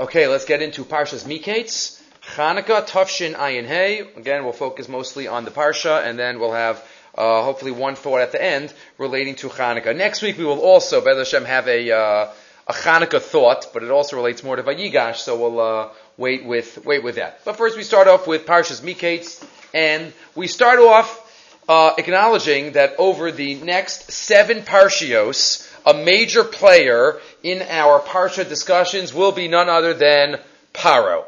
Okay, let's get into Parshas Miketz. Chanukah, Tufshin, Ayin Hey. Again, we'll focus mostly on the Parsha, and then we'll have uh, hopefully one thought at the end relating to Chanukah. Next week we will also, Bez Hashem, have a uh, a Chanukah thought, but it also relates more to Vayigash, so we'll uh, wait with wait with that. But first, we start off with Parshas Miketz, and we start off uh, acknowledging that over the next seven Parshios, a major player in our Parsha discussions will be none other than Paro.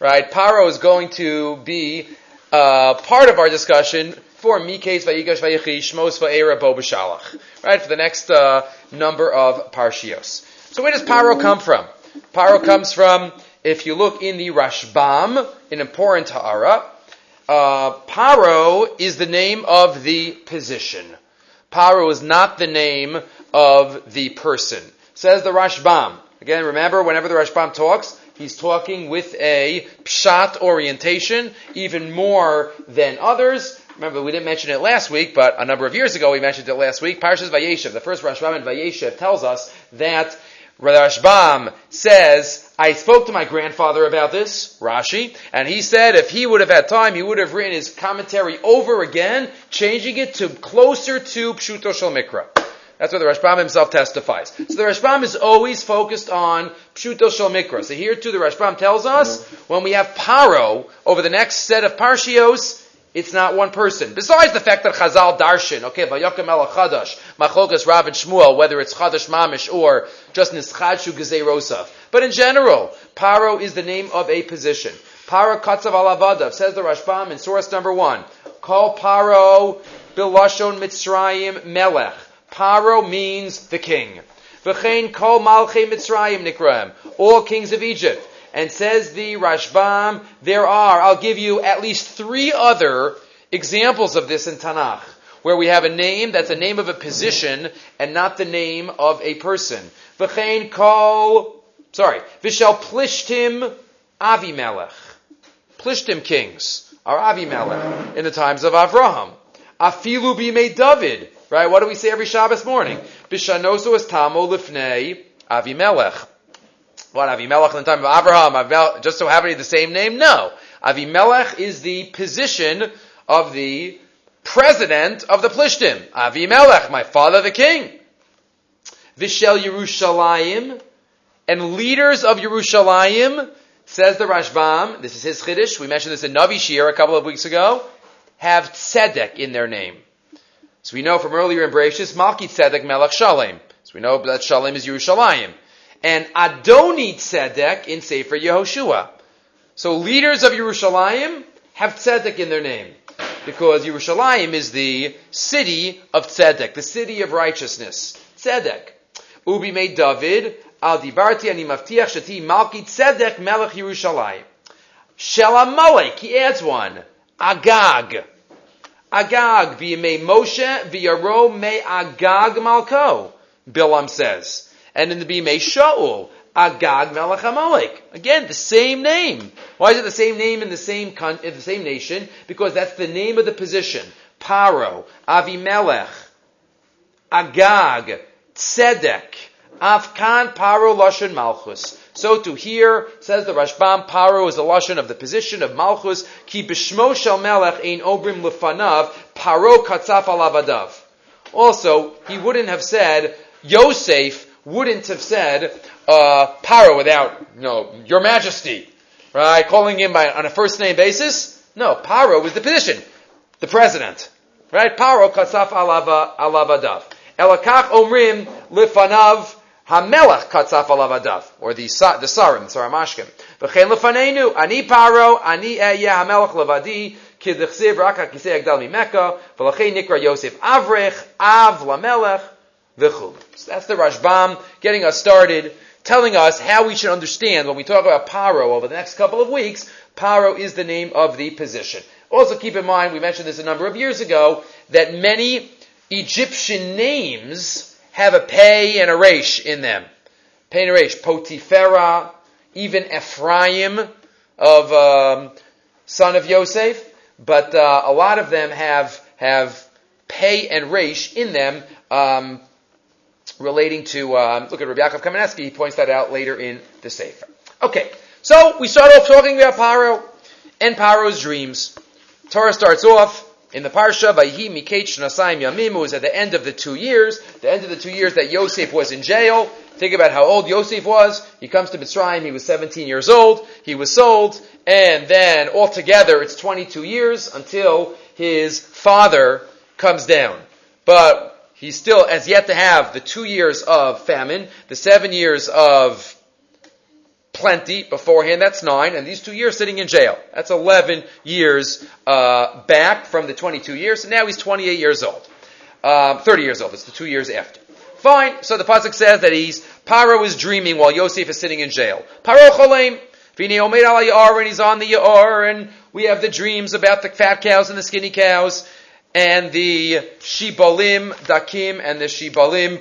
Right? Paro is going to be uh, part of our discussion for Miketz, Vayigash, Vayichi, Shmos, Va'era, Bo B'Shalach. Right? For the next uh, number of Parshios. So where does Paro come from? Paro comes from, if you look in the Rashbam, an important Ha'ara, uh, Paro is the name of the position. Paro is not the name of the person. Says the Rashbam. Again, remember, whenever the Rashbam talks, he's talking with a pshat orientation, even more than others. Remember, we didn't mention it last week, but a number of years ago we mentioned it last week. Parshas Vayeshev, the first Rashbam in Vayeshev tells us that Rashbam says, I spoke to my grandfather about this, Rashi, and he said if he would have had time, he would have written his commentary over again, changing it to closer to Pshuto Shel Mikra. That's what the Rashbam himself testifies. So the Rashbam is always focused on Pshuto Shel Mikra. So here too the Rashbam tells us, when we have Paro over the next set of Parshios, it's not one person. Besides the fact that Chazal Darshan, okay, Vayakim El Chadash, Machlokas Rav and Shmuel, whether it's Chadash Mamish or just Nischadshu Gezei Rosaf. But in general, Paro is the name of a position. Paro Katzav Alavadav, says the Rashbam in source number one. Call Paro Bilashon Mitzrayim Melech. Paro means the king. V'chein Kol Malchei Mitzrayim Nikraim. All kings of Egypt. And says the Rashbam, there are, I'll give you at least three other examples of this in Tanakh, where we have a name that's a name of a position and not the name of a person. V'chein kol, sorry, v'shel plishtim avimelech. Plishtim kings are avimelech in the times of Avraham. Afilu b'mei David, right? What do we say every Shabbos morning? B'shanosu es tamo lifnei avimelech. What, Avimelech in the time of Abraham, just so happening the same name? No. Avimelech is the position of the president of the Plishtim. Avimelech, my father the king. Vishel Yerushalayim, and leaders of Yerushalayim, says the Rashbam, this is his Chiddush, we mentioned this in Navi Shir a couple of weeks ago, have Tzedek in their name. So we know from earlier in Bereshis, Malki Tzedek Melech Shalem. So we know that Shalem is Yerushalayim and Adoni Tzedek in Sefer Yehoshua. So leaders of Yerushalayim have Tzedek in their name. Because Yerushalayim is the city of Tzedek, the city of righteousness. Tzedek. Ubi made David, al dibarti ani maftiach shati malki tzedek melech Yerushalayim. Shel Amalek, he adds one. Agag. Agag, v'yemei Moshe, v'yaro me Agag malko. Bilam says and in the Bimei Shaul, Agag Melech Amalek. Again, the same name. Why is it the same name in the same con- in the same nation? Because that's the name of the position. Paro, Avimelech, Agag, Tzedek, Afkan Paro Lashon Malchus. So to here, says the Rashbam, Paro is the Lashon of the position of Malchus, Ki Bishmo Shel Melech Ein Obrim Lefanav, Paro Katzaf Alavadav. Also, he wouldn't have said, Yosef wouldn't have said uh, Paro without, you know, Your Majesty, right? Calling him by, on a first name basis. No, Paro was the position, the president, right? Paro katsaf alava alavadav. Elakach omrim lifanav hamelach katsaf alavadav, or the the sarim, saramashkim. V'chein lefaneinu ani Paro ani eya hamelach levadi. Kidchziv rak hakisei agdal mimeka, v'lachei nikra Yosef Avrech, Av lamelech, v'chul. So that's the Rashbam getting us started, telling us how we should understand when we talk about Paro over the next couple of weeks. Paro is the name of the position. Also keep in mind, we mentioned this a number of years ago, that many Egyptian names have a pei and a resh in them. Pei and a resh, Potiphera, even Ephraim of um, son of Yosef, but uh, a lot of them have have pei and resh in them. Um, relating to, um, look at Rabbi Yaakov Kamenetsky, he points that out later in the Sefer. Okay, so we start off talking about Paro and Paro's dreams. Torah starts off in the Parsha, Vayhi Miketz Nasayim Yamim, it was at the end of the two years, the end of the two years that Yosef was in jail. Think about how old Yosef was. He comes to Mitzrayim, he was 17 years old, he was sold, and then altogether it's 22 years until his father comes down. But he still has yet to have the two years of famine, the seven years of plenty beforehand. That's nine, and these two years sitting in jail. That's 11 years uh, back from the 22 years. So now he's 28 years old, um, 30 years old. It's the two years after. Fine. So the pasuk says that he's Paro is dreaming while Yosef is sitting in jail. Paro cholem. And he's on the Ya'ar, and we have the dreams about the fat cows and the skinny cows, and the Shibalim Dakim and the Shibalim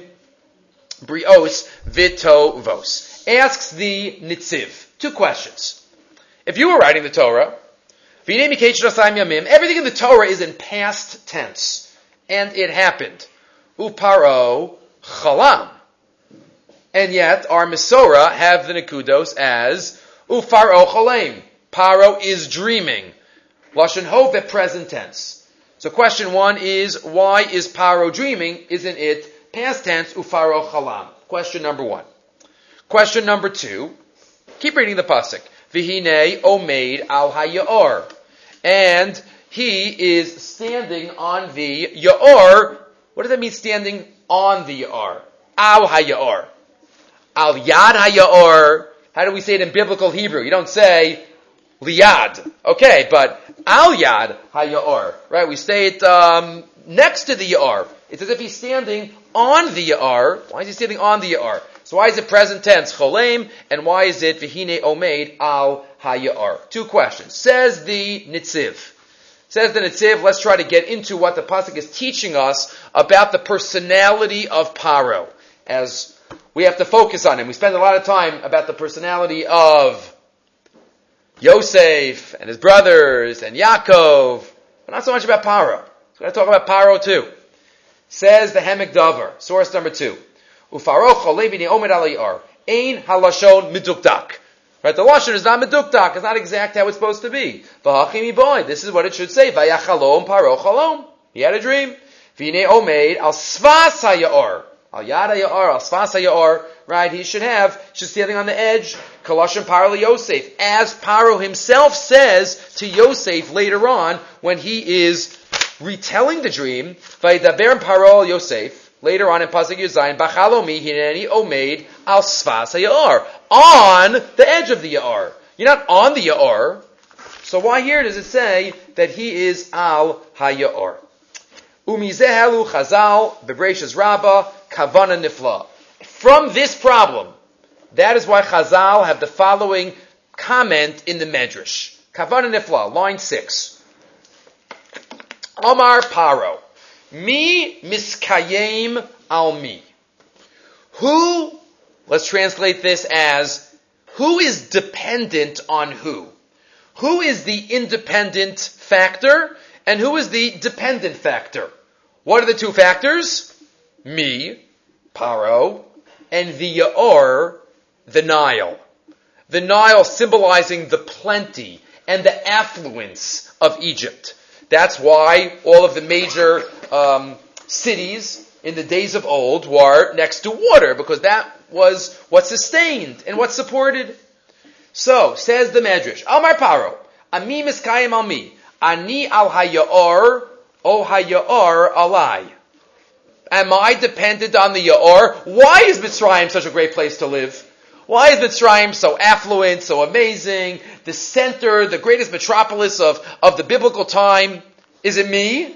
Brios Vito Vos asks the Nitziv two questions. If you were writing the Torah, everything in the Torah is in past tense, and it happened. Uparo chalam. And yet, our Masorah have the Nikudos as Ufaro chalem. Paro is dreaming. Lashon Hove present tense. So question one is, why is Paro dreaming? Isn't it past tense, Ufaro chalam? Question number one. Question number two. Keep reading the pasuk. Vihine omeid al hayor, and he is standing on the yaor. What does that mean? Standing on the yaor. Al hayor. Al yad hayor. How do we say it in biblical Hebrew? You don't say liyad. Okay, but al yad hayor. Right? We say it um, next to the yaor. It's as if he's standing on the yaor. Why is he standing on the yaor? So why is it present tense cholem, and why is it vihine omeid al hayar? Two questions. Says the nitziv. Says the nitziv. Let's try to get into what the pasuk is teaching us about the personality of paro, as we have to focus on him. We spend a lot of time about the personality of Yosef and his brothers and Yaakov, but not so much about paro. So we're going to talk about paro too. Says the Hemik Dover, source number two. Alayar. Ein halashon. Right, the lashon is not medukdak. It's not exact how it's supposed to be. V'hachimi boy. This is what it should say. Vayachalom paro chalom. He had a dream. Omeid al svas. Al yada hayar. Al svas hayar. Right, he should have, should standing on the edge, Kalashim Paro Yosef, as Paro himself says to Yosef later on when he is retelling the dream, Vaydaber Paro Yosef, Later on in Pasuk Yuzayin, Bachalomi hineni omeid al svas hayar. On the edge of the yar. You're not on the yar. So why here does it say that he is al hayar? Umizehelu chazal bebreshas rabba kavana nifla. From this problem, that is why chazal have the following comment in the medrash. Kavana nifla, line six. Omar paro. Mi miskayem al mi. Who, let's translate this as, who is dependent on who? Who is the independent factor and who is the dependent factor? What are the two factors? Me, Paro, and the Yaor, the Nile. The Nile symbolizing the plenty and the affluence of Egypt. That's why all of the major um, cities in the days of old were next to water, because that was what sustained and what supported. So, says the Medrash, Amar Paro, Ami miskayim al mi, Ani al hayaor, o hayaor alai. Am I dependent on the Yaor? Why is Mitzrayim such a great place to live? Why is Mitzrayim so affluent, so amazing, the center, the greatest metropolis of, of the biblical time? Is it me?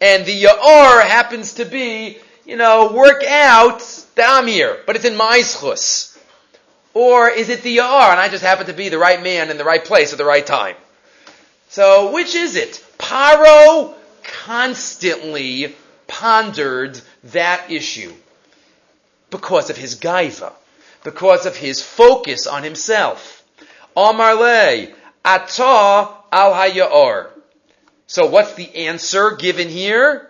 And the Ya'ar happens to be, you know, work out that I'm here, but it's in my schus. Or is it the Ya'ar and I just happen to be the right man in the right place at the right time? So, which is it? Paro constantly pondered that issue because of his gaiva because of his focus on himself. Amar le, ata al hayaor. So what's the answer given here?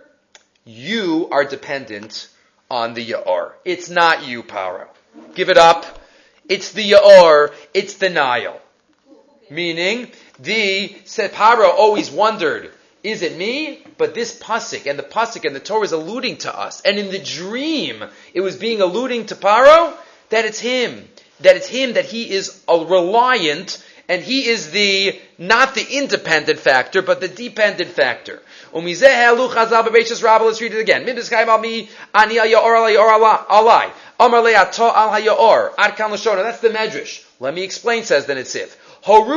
You are dependent on the yaor. It's not you, Paro. Give it up. It's the Yaor. It's the Nile. Meaning, the said Paro always wondered, is it me? But this pasuk and the pasuk and the Torah is alluding to us. And in the dream, it was being alluding to Paro that it's him. That it's him, that he is a reliant, and he is the, not the independent factor, but the dependent factor. Let's read it again. That's the medrash. Let me explain, says the There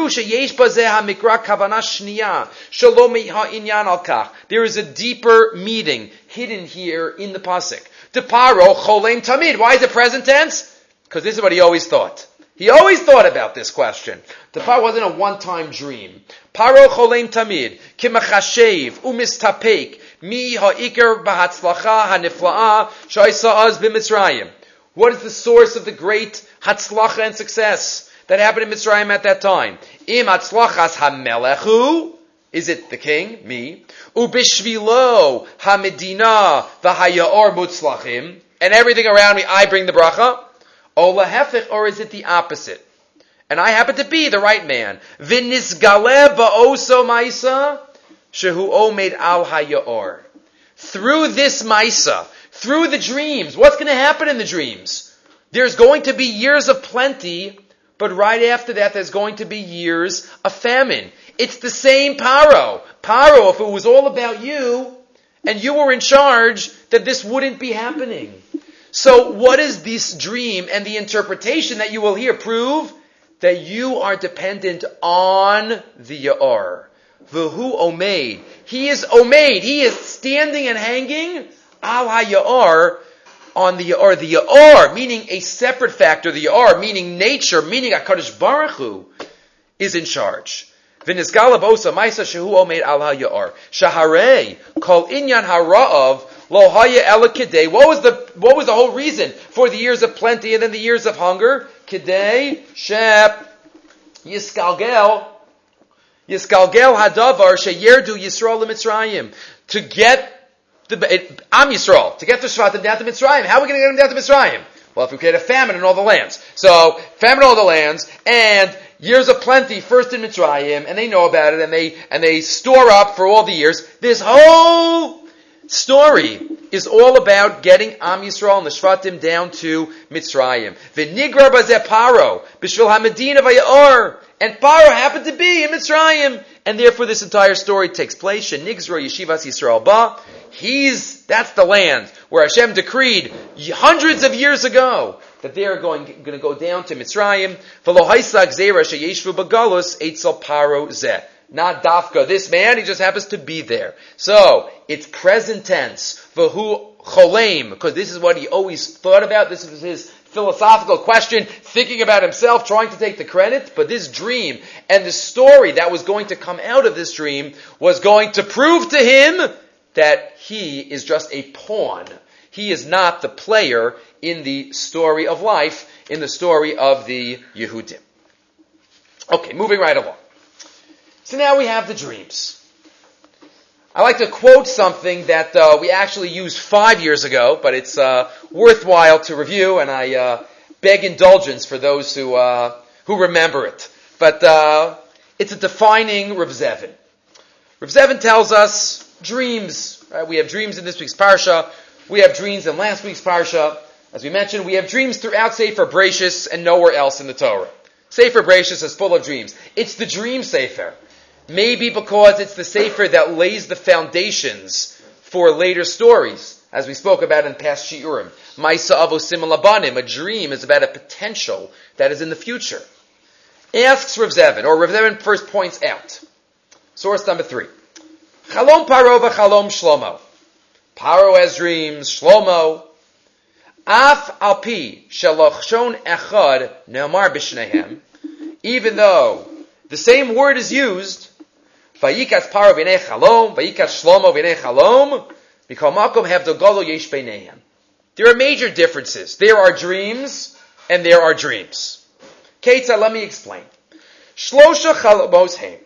is a deeper meaning hidden here in the pasuk. Deparo cholem tamid. Why is it present tense? Because this is what he always thought. He always thought about this question. The paro wasn't a one-time dream. Paro cholem tamid kimachashev umistapek mi ha'ikar b'hatzlacha hanifla'a shaisa b'mitzrayim. What is the source of the great hatzlacha and success? That happened in Mitzrayim at that time. Im atzlachas hamelechu, is it the king, me? Ubishvilo hamedina v'hayaor mutzlachim, and everything around me, I bring the bracha. Ola hefich, or is it the opposite? And I happen to be the right man. V'nisgaleh ba'oso maisa, shehu omed al hayaor. Through this maisa, through the dreams, what's going to happen in the dreams? There's going to be years of plenty but right after that, there's going to be years of famine. It's the same Paro. Paro, if it was all about you, and you were in charge, that this wouldn't be happening. So what is this dream and the interpretation that you will hear prove? That you are dependent on the Ya'ar. V'hu Omeid. He is Omeid. He is standing and hanging al ha-Ya'ar on the or the Ya'ar, meaning a separate factor, the Ya'ar, meaning nature, meaning HaKadosh Baruch Hu, is in charge. V'nizgala bosa maisa shehu omeid al ha'ya'ar. Shaharei kol inyan hara'av lo haya ela kidei. What was the, what was the whole reason for the years of plenty and then the years of hunger? Kidei shep yiskalgel yiskalgel hadavar sheyerdu Yisrael Mitzrayim. To get Am Yisrael, to get the Shvatim down to Mitzrayim. How are we going to get them down to Mitzrayim? Well, if we create a famine in all the lands. So, famine in all the lands, and years of plenty first in Mitzrayim, and they know about it, and they, and they store up for all the years. This whole story is all about getting Am Yisrael and the Shvatim down to Mitzrayim. V'nigra bazeh paro, b'shvil ha-medina. And Paro happened to be in Mitzrayim. And therefore this entire story takes place. Shenigzra Yeshivas Yisrael Ba. He's, that's the land where Hashem decreed hundreds of years ago that they are going, going to go down to Mitzrayim. Paro Not Dafka. This man, he just happens to be there. So, it's present tense. Vahu cholem, because this is what he always thought about. This was his philosophical question, thinking about himself, trying to take the credit. But this dream and the story that was going to come out of this dream was going to prove to him that he is just a pawn. He is not the player in the story of life, in the story of the Yehudim. Okay, moving right along. So now we have the dreams. I like to quote something that uh, we actually used five years ago, but it's uh, worthwhile to review, and I uh, beg indulgence for those who uh, who remember it. But uh, it's a defining Rav Zevin. Rav Zevin tells us dreams. Right? We have dreams in this week's parsha. We have dreams in last week's parsha. As we mentioned, we have dreams throughout Sefer Bereshis and nowhere else in the Torah. Sefer Bereshis is full of dreams. It's the dream Sefer. Maybe because it's the Sefer that lays the foundations for later stories, as we spoke about in past Shiurim. Maisa avosim labanim, a dream is about a potential that is in the future. Asks Rav Zevin, or Rav Zevin first points out. Source number three. Chalom Paro v'chalom Shlomo. Paro has dreams, Shlomo. Af alpi shalachshon echad ne'amar b'shnehem. Even though the same word is used, Vayikas paro v'nei chalom, vayikas shlomo v'nei chalom, mikol makom have dogolo yesh beinehem. There are major differences. There are dreams, and there are dreams. Keita, let me explain. Shlosha chalomos heim.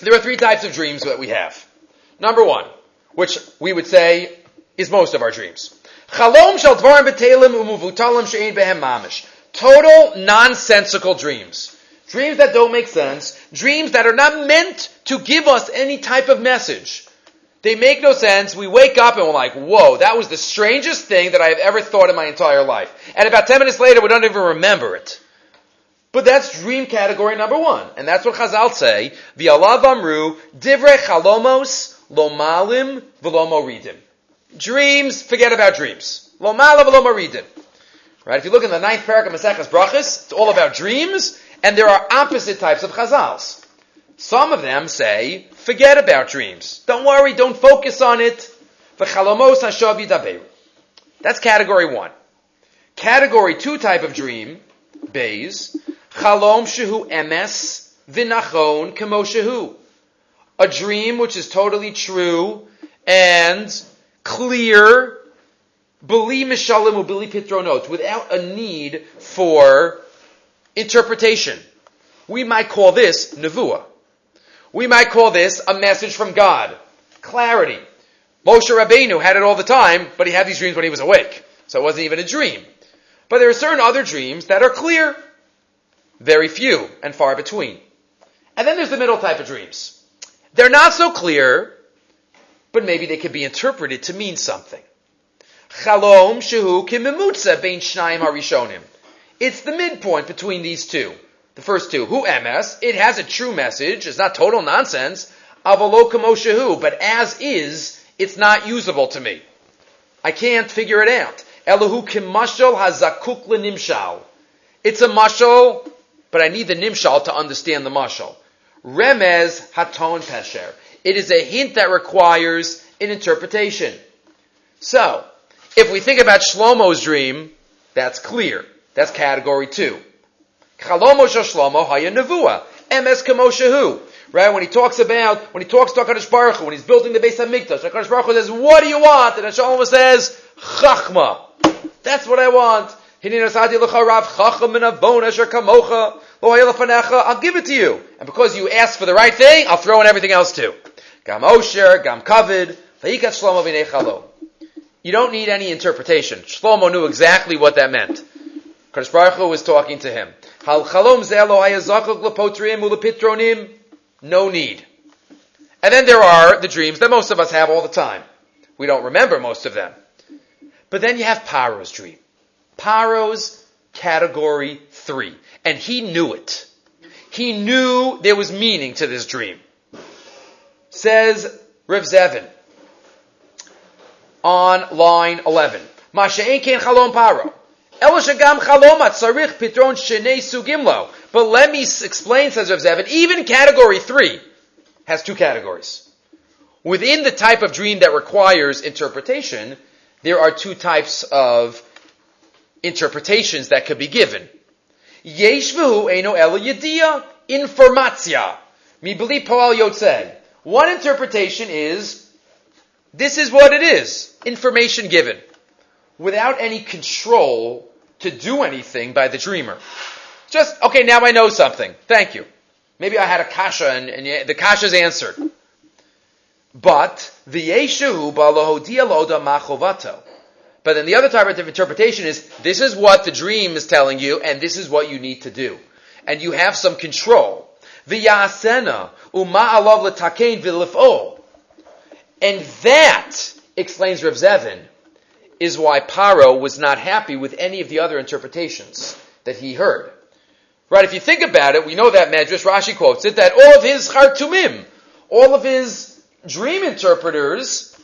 There are three types of dreams that we have. Number one, which we would say is most of our dreams. Chalom shal dvarim betelim umuvutalim she'ein behem mamish. Total nonsensical dreams. Dreams that don't make sense. Dreams that are not meant to give us any type of message. They make no sense. We wake up and we're like, whoa, that was the strangest thing that I have ever thought in my entire life. And about 10 minutes later, we don't even remember it. But that's dream category number one. And that's what Chazal say. V'alav amru, divrei chalomos, lo malim, v'lo moridim. Dreams, forget about dreams. Lo malim, v'lo moridim. Right? If you look in the ninth parak of Maseches Brachas, it's all about dreams, and there are opposite types of Chazals. Some of them say, forget about dreams. Don't worry, don't focus on it. That's category one. Category two type of dream, bays, chalom shehu emes vinachon kemo shehu. A dream which is totally true and clear, bili mishalim ubili pitronot, without a need for interpretation. We might call this nevuah. We might call this a message from God. Clarity. Moshe Rabbeinu had it all the time, but he had these dreams when he was awake. So it wasn't even a dream. But there are certain other dreams that are clear. Very few and far between. And then there's the middle type of dreams. They're not so clear, but maybe they could be interpreted to mean something. Chalom shehu kimimutza bein. It's the midpoint between these two. The first two, Who ms, it has a true message, it's not total nonsense, avalo kamoshahu, but as is, it's not usable to me. I can't figure it out. Elahu kimashal hazakuk nimshal. It's a mashal, but I need the nimshal to understand the mashal. Remez haton pesher. It is a hint that requires an interpretation. So, if we think about Shlomo's dream, that's clear. That's category two. Chalomo Shlomo Haya Nevua. Emes Kamoshahu. Right? When he talks about, when he talks to HaKadosh Baruch Hu, when he's building the base of Mikdash, HaKadosh Baruch Hu says, what do you want? And Hashem says, Chachma. That's what I want. I'll give it to you. And because you asked for the right thing, I'll throw in everything else too. Gam Osher, Gam Kavid, You don't need any interpretation. Shlomo knew exactly what that meant. Kadosh Baruch Hu was talking to him. No need. And then there are the dreams that most of us have all the time. We don't remember most of them. But then you have Paro's dream. Paro's category three. And he knew it. He knew there was meaning to this dream. Says Rav Zevin on line 11. Masha ken chalom paro. But let me explain, says Rav Zevin, even category three has two categories. Within the type of dream that requires interpretation, there are two types of interpretations that could be given. Yeshvu eno informatia. One interpretation is, this is what it is. Information given. Without any control to do anything by the dreamer. Just, okay, now I know something. Thank you. Maybe I had a kasha and, and the kasha is answered. But the yeshu balahodia loda machovato. But then the other type of interpretation is this is what the dream is telling you, and this is what you need to do. And you have some control. V'yasena uma alav l'takein v'lif'ol. And that, explains Rav Zevin, is why Paro was not happy with any of the other interpretations that he heard. Right, if you think about it, we know that Medrash, Rashi quotes it, that all of his Chartumim, all of his dream interpreters,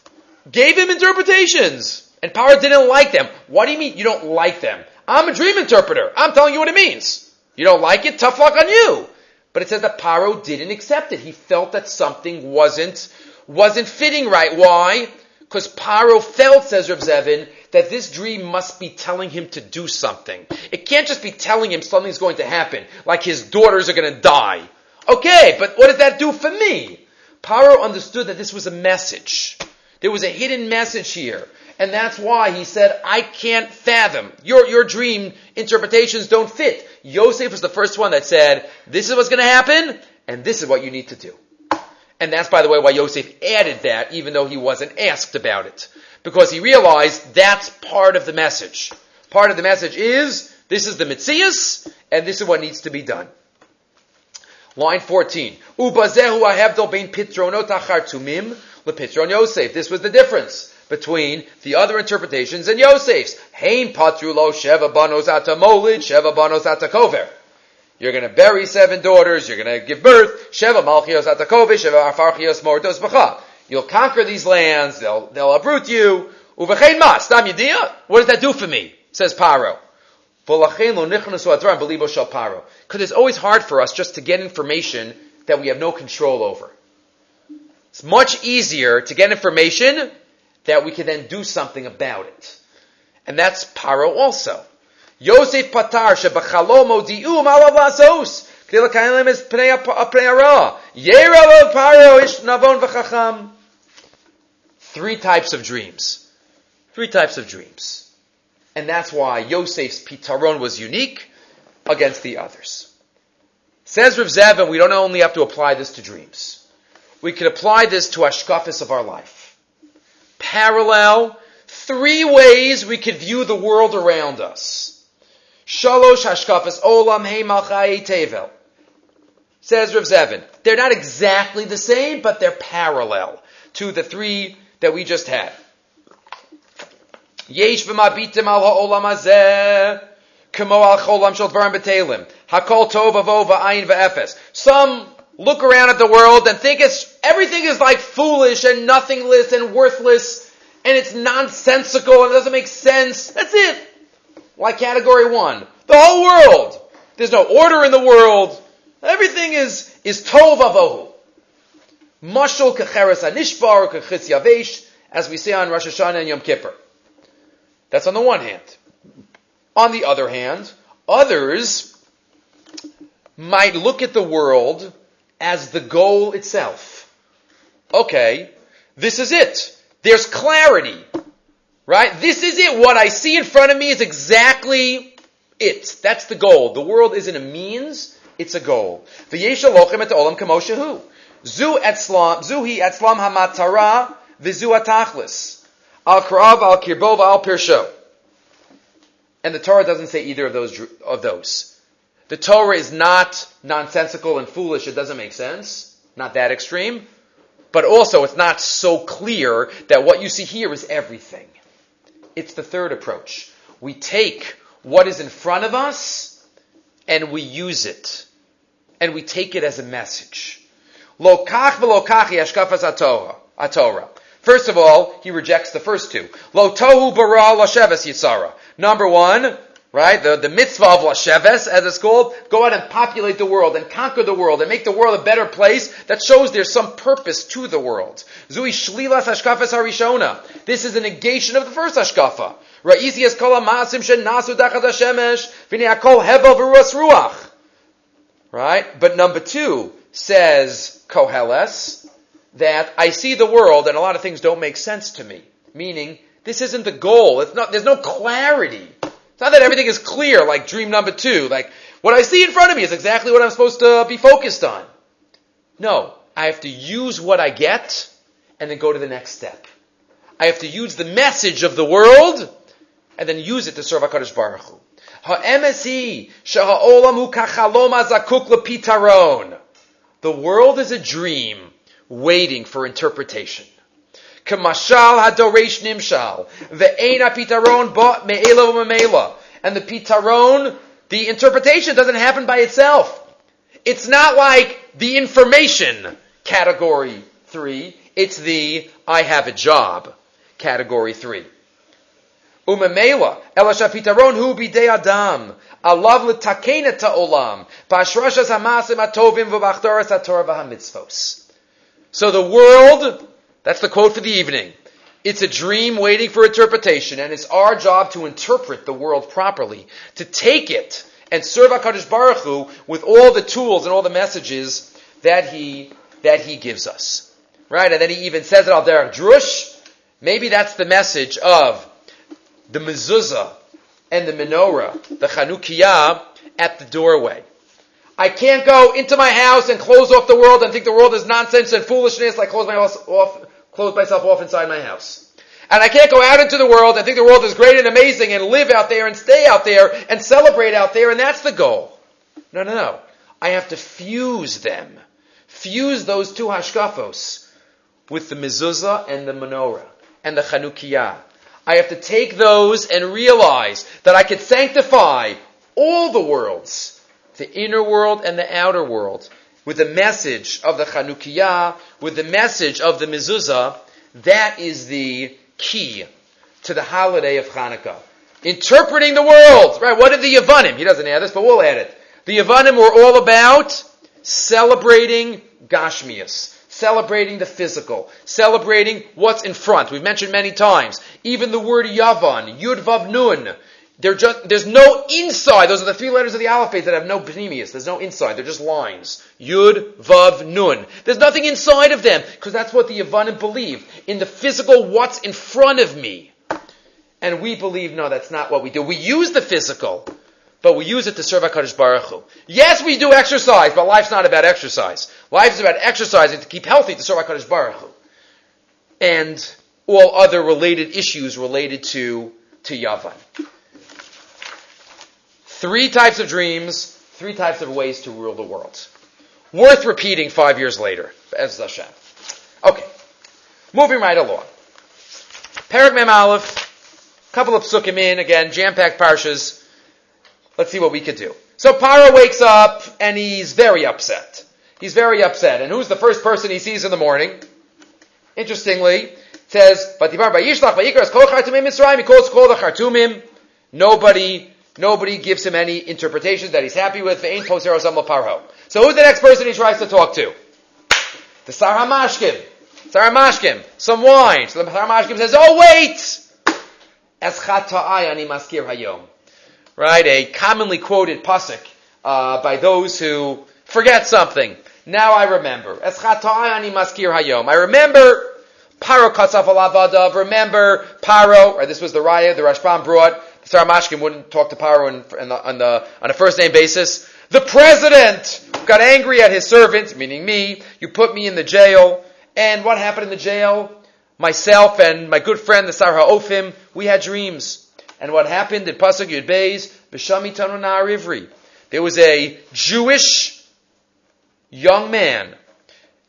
gave him interpretations. And Paro didn't like them. What do you mean you don't like them? I'm a dream interpreter. I'm telling you what it means. You don't like it? Tough luck on you. But it says that Paro didn't accept it. He felt that something wasn't, wasn't fitting right. Why? Because Paro felt, says Rav Zevin, that this dream must be telling him to do something. It can't just be telling him something's going to happen, like his daughters are going to die. Okay, but what does that do for me? Paro understood that this was a message. There was a hidden message here. And that's why he said, I can't fathom. Your, your dream interpretations don't fit. Yosef was the first one that said, this is what's going to happen, and this is what you need to do. And that's, by the way, why Yosef added that, even though he wasn't asked about it. Because he realized that's part of the message. Part of the message is, This is the Mitzias, and this is what needs to be done. Line 14. Ubazehu ahevdol bein pitronot achartumim lepitron Yosef. This was the difference between the other interpretations and Yosef's. Hein patrulo sheva banos atamolid, sheva banos atakover. You're going to bury seven daughters. You're going to give birth. Sheva malchios atakover, sheva afarchios mordos. You'll conquer these lands. They'll, they'll uproot you. Uvechein What does that do for me? Says Paro. Because it's always hard for us just to get information that we have no control over. It's much easier to get information that we can then do something about it. And that's Paro also. Yosef Patar shebachalomo di'um alav lasos. K'dei l'kayim is pnei ara. Yera Paro ish navon v'chacham. Three types of dreams. Three types of dreams. And that's why Yosef's pitaron was unique against the others. Says Rav Zevin, we don't only have to apply this to dreams. We can apply this to ashkafis of our life. Parallel, three ways we could view the world around us. Shalosh hashkafis olam heimalchai tevel. Says Rav Zevin. They're not exactly the same, but they're parallel to the three that we just had. Yesh v'mabitim al ha'olam hazeh, kamo al cholam shel dvarim. Hakol tov avo v'ayin v'efes. Some look around at the world and think it's, everything is like foolish and nothingless and worthless and it's nonsensical and it doesn't make sense. That's it. Like category one. The whole world. There's no order in the world. Everything is, is tov avohu. Mashal kecheres anishbar kechitz yavesh, as we say on Rosh Hashanah and Yom Kippur. That's on the one hand. On the other hand, others might look at the world as the goal itself. Okay, this is it. There's clarity. Right? This is it. What I see in front of me is exactly it. That's the goal. The world isn't a means, it's a goal. V'yeshalochem et olam kamoshahu. Zu etzlam, zuhi etzlam hamatara, v'zu atachlis. Al krav, al kirbov, al pirsho. And the Torah doesn't say either of those, of those. The Torah is not nonsensical and foolish, it doesn't make sense. Not that extreme. But also, it's not so clear that what you see here is everything. It's the third approach. We take what is in front of us and we use it. And we take it as a message. Lokach v'lokachi ashkafas atorah. First of all, he rejects the first two. Lo tohu bara. Number one, right, the, the mitzvah of lasheves, as it's called, go out and populate the world and conquer the world and make the world a better place. That shows there's some purpose to the world. Zui shlilas ashkafes harishona. This is a negation of the first ashkafa. Ra'isi es kol ha'masim shen nasu dachad hashemesh v'ni akol hevel v'ruas ruach. Right? But number two says Koheles, that I see the world and a lot of things don't make sense to me. Meaning, this isn't the goal. It's not, there's no clarity. It's not that everything is clear, like dream number two. Like, what I see in front of me is exactly what I'm supposed to be focused on. No. I have to use what I get and then go to the next step. I have to use the message of the world and then use it to serve HaKadosh Baruch Hu. The world is a dream waiting for interpretation. Kamashal hadoresh nimshal. Ve'ena pitaron ba me'ela me'ela. And the pitaron, the interpretation doesn't happen by itself. It's not like the information category three. It's the I have a job category three. Umemela, elasha pitaron hu bidei adam. Alav l'takena ta'olam. Ba'ashrashas hamasim atovim v'bachdoras haTorah v'hamitzvos. So the world, that's the quote for the evening. It's a dream waiting for interpretation, and it's our job to interpret the world properly, to take it and serve HaKadosh Baruch Hu with all the tools and all the messages that he, that he gives us. Right? And then he even says it al derech drush. Maybe that's the message of the mezuzah and the menorah, the Chanukiah, at the doorway. I can't go into my house and close off the world and think the world is nonsense and foolishness. I close, my off, close myself off inside my house. And I can't go out into the world and think the world is great and amazing and live out there and stay out there and celebrate out there and that's the goal. No, no, no. I have to fuse them. Fuse those two hashkafos with the mezuzah and the menorah and the chanukiyah. I have to take those and realize that I can sanctify all the worlds, the inner world and the outer world, with the message of the chanukiyah, with the message of the mezuzah. That is the key to the holiday of Hanukkah. Interpreting the world. Right, what did the Yavanim? He doesn't add this, but we'll add it. The Yavanim were all about celebrating Gashmias. Celebrating the physical. Celebrating what's in front. We've mentioned many times. Even the word Yavan, Yud Vav Nun. Just, there's no inside. Those are the three letters of the alphabet that have no panemius. There's no inside. They're just lines. Yud, Vav, Nun. There's nothing inside of them because that's what the Yavanim believe in the physical. What's in front of me, and we believe no, that's not what we do. We use the physical, but we use it to serve Hakadosh Baruch Hu. Yes, we do exercise, but life's not about exercise. Life is about exercising to keep healthy to serve Hakadosh Baruch Hu, and all other related issues related to to Yavan. Three types of dreams, three types of ways to rule the world. Worth repeating five years later. As Hashem. Okay. Moving right along. Perak Mem Aleph, couple of psukim in, again, jam-packed parshas. Let's see what we could do. So Paro wakes up and he's very upset. He's very upset. And who's the first person he sees in the morning? Interestingly, it says, he calls call the Chartumim. Nobody Nobody gives him any interpretations that he's happy with. So who's the next person he tries to talk to? The Saramashkim. Saramashkim. Some wine. So the Saramashkim says, oh wait! Right? A commonly quoted pasuk uh, by those who forget something. Now I remember. hayom. I remember Paro katzaf. Remember Paro, or this was the raya the Rashbam brought Sarah Mashkin wouldn't talk to Paro in, in the, on, the, on a first name basis. The president got angry at his servant, meaning me. You put me in the jail. And what happened in the jail? Myself and my good friend, the Sarah Ofim, we had dreams. And what happened in Pasuk Yud Beis, B'Shami Tanunar Ivri. There was a Jewish young man,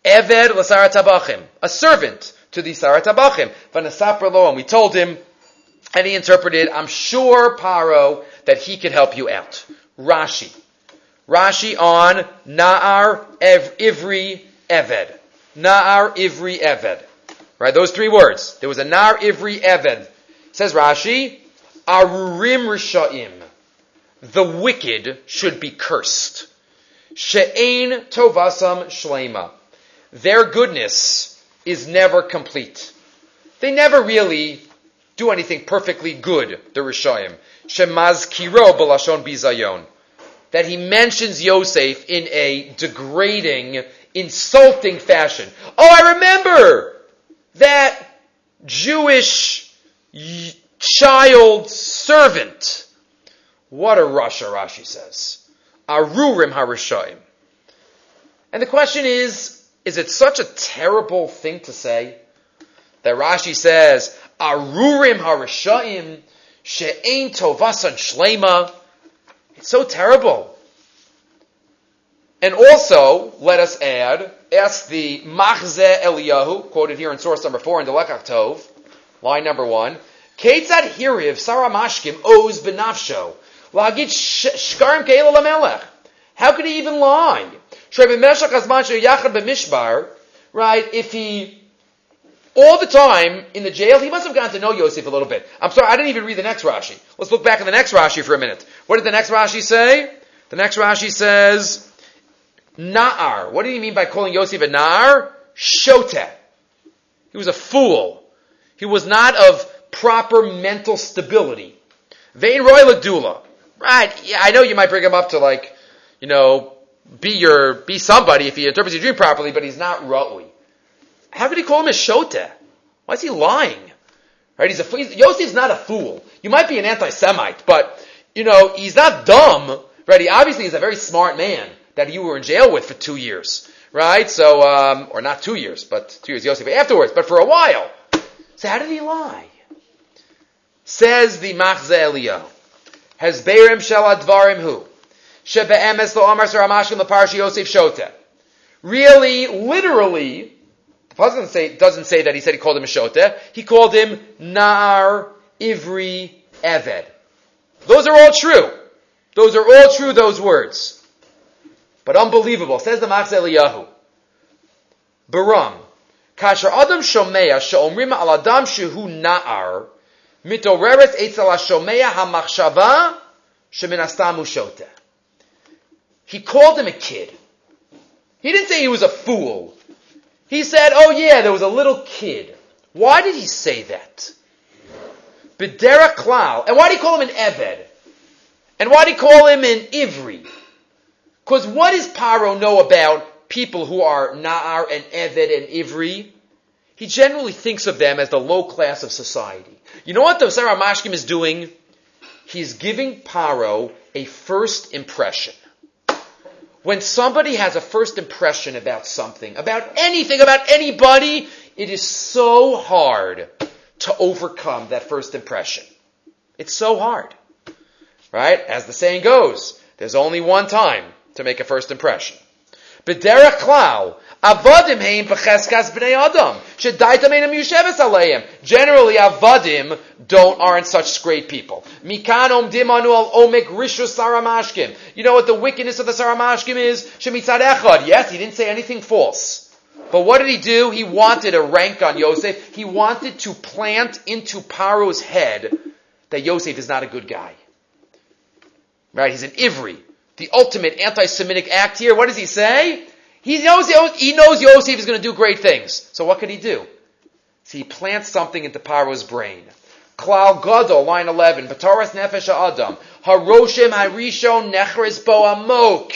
Eved Lasarat Tabachim, a servant to the Sarat Tabachim. And we told him, and he interpreted, I'm sure, Paro, that he could help you out. Rashi. Rashi on Na'ar Ev, Ivri Eved. Na'ar Ivri Eved. Right, those three words. There was a Na'ar Ivri Eved. Says Rashi, Arurim Risha'im. The wicked should be cursed. She'ain Tovasam Shlema. Their goodness is never complete. They never really do anything perfectly good, the Rishayim. Shemaz kiro b'lashon bizayon. That he mentions Yosef in a degrading, insulting fashion. Oh, I remember that Jewish child servant. What a Rasha, Rashi says. Arurim harishayim. And the question is, is it such a terrible thing to say? That Rashi says, Arurim Harishayim She'ein Tovasan Shlema. It's so terrible. And also, let us add, ask the Machze Eliyahu, quoted here in source number four in the Lekach Tov, line number one, Ketzad Hiriv Sarah Mashkim owes benafsho. Lagit shkarim keila lamelech. How could he even lie? Right, if he all the time in the jail, he must have gotten to know Yosef a little bit. I'm sorry, I didn't even read the next Rashi. Let's look back at the next Rashi for a minute. What did the next Rashi say? The next Rashi says, Na'ar. What did he mean by calling Yosef a Na'ar? Shoteh. He was a fool. He was not of proper mental stability. Vain Roy Ladula. Right, yeah, I know you might bring him up to like, you know, be your, be somebody if he interprets your dream properly, but he's not Ra'ui. How could he call him a shota? Why is he lying? Right? He's a he's, Yosef's not a fool. You might be an anti-Semite, but you know he's not dumb. Right? He obviously is a very smart man that you were in jail with for two years. Right? So, um, or not two years, but two years Yosef afterwards, but for a while. So how did he lie? Says the Machze. Has Berim Shel Advarim Hu. Shebe'emes lo Amar Saramashkim Leparshi Yosef Shota. Really, literally, doesn't say, doesn't say that he said he called him a Shota. He called him Nar Ivri Eved. Those are all true. Those are all true, those words. But unbelievable. Says the Machze Eliyahu. Baram. Kasher Adam Shomea She'omrim Al Adam Shehu Na'ar Mitoreret Eitzel HaShomea HaMachshava Shemin Astamu Shoteh. He called him a kid. He didn't say he was a fool. He said, oh yeah, there was a little kid. Why did he say that? Bidera Klal. And why did he call him an Eved? And why did he call him an Ivri? Because what does Paro know about people who are Na'ar and Eved and Ivri? He generally thinks of them as the low class of society. You know what the Sar HaMashkim is doing? He's giving Paro a first impression. When somebody has a first impression about something, about anything, about anybody, it is so hard to overcome that first impression. It's so hard. Right? As the saying goes, there's only one time to make a first impression. B'derech klal, avadim heim b'cheskas b'nei adam, shedaitam einam yusheves aleim. Generally, avadim don't, aren't such great people. Mikan omdim anu al omek rishus Sar HaMashkim. You know what the wickedness of the Sar HaMashkim is? Shemitzad echad. Yes, he didn't say anything false. But what did he do? He wanted a rank on Yosef. He wanted to plant into Paro's head that Yosef is not a good guy. Right? He's an Ivri. The ultimate anti-Semitic act here. What does he say? He knows, he knows Yosef is going to do great things. So what could he do? So he plants something into Paro's brain. Klal Gadol, line 11. Bataras Nefesh Adam. Haroshem Harishon Nechres Bo Amok.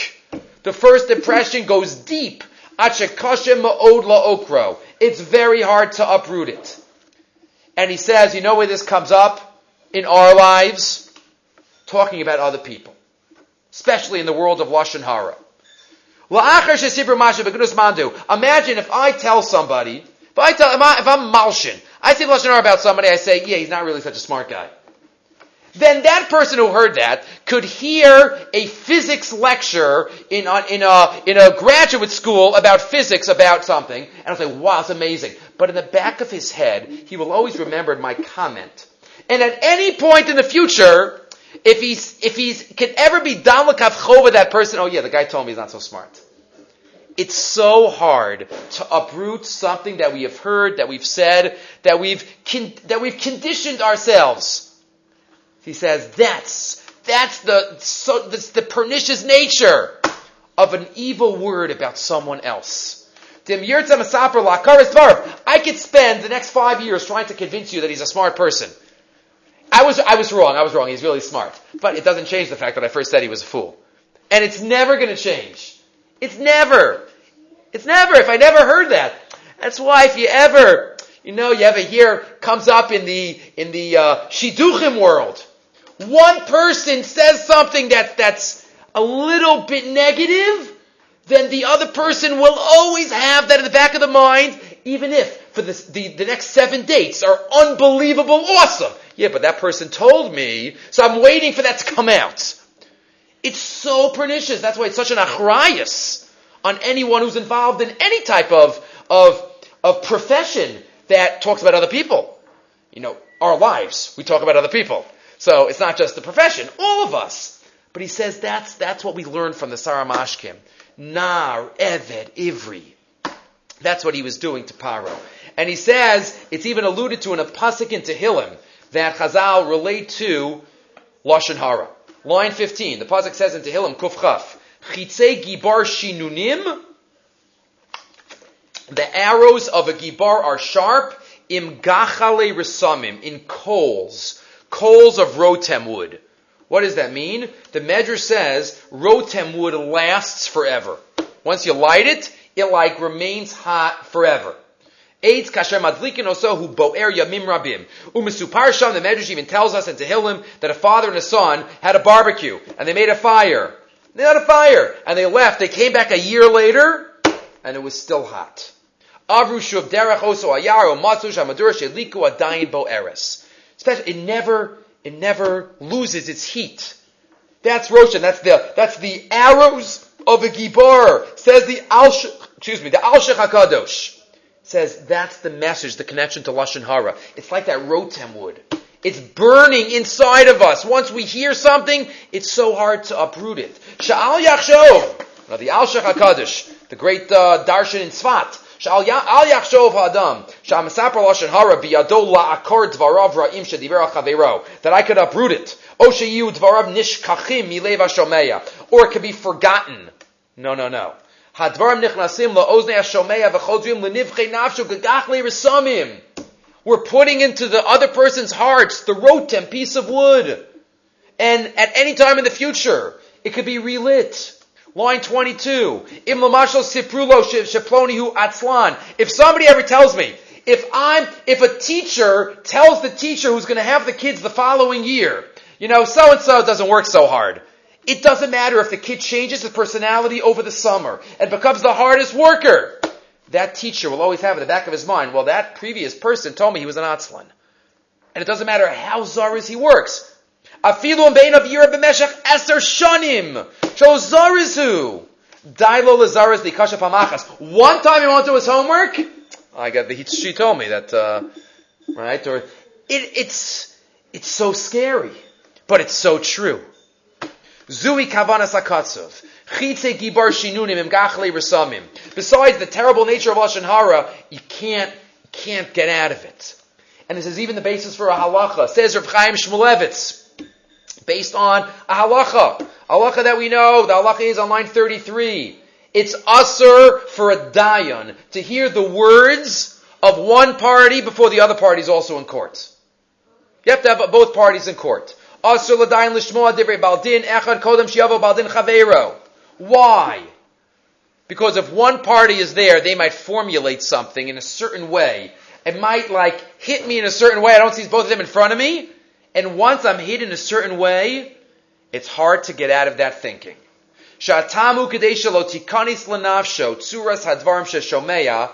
The first impression goes deep. okro. It's very hard to uproot it. And he says, you know where this comes up? In our lives? Talking about other people. Especially in the world of Lashon Hara. Imagine if I tell somebody, if I tell, if I'm Malshin, I say Lashon Hara about somebody, I say, yeah, he's not really such a smart guy. Then that person who heard that could hear a physics lecture in a, in a, in a graduate school about physics about something, and I'll say, wow, it's amazing. But in the back of his head, he will always remember my comment. And at any point in the future, if he's, if he's, can ever be Damlakav Chova that person, oh yeah, the guy told me he's not so smart. It's so hard to uproot something that we have heard, that we've said, that we've, con- that we've conditioned ourselves. He says that's, that's the, so, that's the pernicious nature of an evil word about someone else. I could spend the next five years trying to convince you that he's a smart person. I was, I was wrong. I was wrong. He's really smart. But it doesn't change the fact that I first said he was a fool. And it's never going to change. It's never. It's never. If I never heard that. That's why if you ever, you know, you ever hear, comes up in the, in the, uh, Shidduchim world. One person says something that, that's a little bit negative, then the other person will always have that in the back of the mind, even if for the, the, next seven dates are unbelievable awesome. Yeah, but that person told me, so I'm waiting for that to come out. It's so pernicious. That's why it's such an achrayas on anyone who's involved in any type of, of, of profession that talks about other people. You know, our lives, we talk about other people. So it's not just the profession, all of us. But he says that's, that's what we learn from the Sar HaMashkim. Nar, Eved, Ivri. That's what he was doing to Paro. And he says, it's even alluded to in a pasuk in Tehillim, that Chazal relate to Lashon Hara. Line 15, the pasuk says in Tehillim, Kuf Chaf, Gibar Shinunim, the arrows of a Gibar are sharp, im gachale resamim, in coals, coals of rotem wood. What does that mean? The Medrash says rotem wood lasts forever. Once you light it, it like remains hot forever. Eitz kasher madlikin hu boer yamim rabim. Umisupar sham, the Medrash even tells us in Tehillim that a father and a son had a barbecue, and they made a fire. They had a fire, and they left. They came back a year later, and it was still hot. Avru shuv derech oso ayaro matzu shamadur sheliku adayin bo eres. It never, it never loses its heat. That's Roshan. That's the, that's the arrows of a Gibor. Says the Al, excuse me, the Al Hakadosh. Says that's the message, the connection to Lashon Hara. It's like that rotem wood. It's burning inside of us. Once we hear something, it's so hard to uproot it. Sha'al Yachshov. Now the Al HaKadosh, the great uh, Darshan in Sfat. Sha'al Yachshov Hadam. Sha'am Sapar Lashon Hara biyado la'akor dvarav ra'im shediver That I could uproot it. O sheyu dvarav nishkachim milev Or it could be forgotten. No, no, no. Hadvarim nichnasim v'chodrim l'nivchei nafshu gagach le'risamim. We're putting into the other person's hearts the rotem piece of wood. And at any time in the future, it could be relit. Line 22. Im siprulo sheplonihu atzlan. If somebody ever tells me, if I'm, if a teacher tells the teacher who's going to have the kids the following year, you know, so and so doesn't work so hard. It doesn't matter if the kid changes his personality over the summer and becomes the hardest worker that teacher will always have in the back of his mind, well, that previous person told me he was an Atzlan. And it doesn't matter how Zaris he works. Afilu bein of Yira b'meshach eser shanim. Shol Zarizu. Lezaris likasha pamachas. One time he won't do his homework. I got the, she told me that, uh, right? Or, it, it's, it's so scary. But it's so true. Zui kavanas akatzov. Besides the terrible nature of Lashon Hara, you can't, can't get out of it. And this is even the basis for a halacha. Says Rav Chaim Shmulevitz. Based on a halacha. Halacha that we know, the halacha is on line 33. It's usher for a dayan to hear the words of one party before the other party is also in court. You have to have both parties in court. Asr l'dayan l'shmoa divrei baldin echad kodem shiavo baldin chaveiro. Why? Because if one party is there, they might formulate something in a certain way. It might like hit me in a certain way. I don't see both of them in front of me. And once I'm hit in a certain way, it's hard to get out of that thinking. Shatamu tikanis lanavsho tsuras sheshomeya.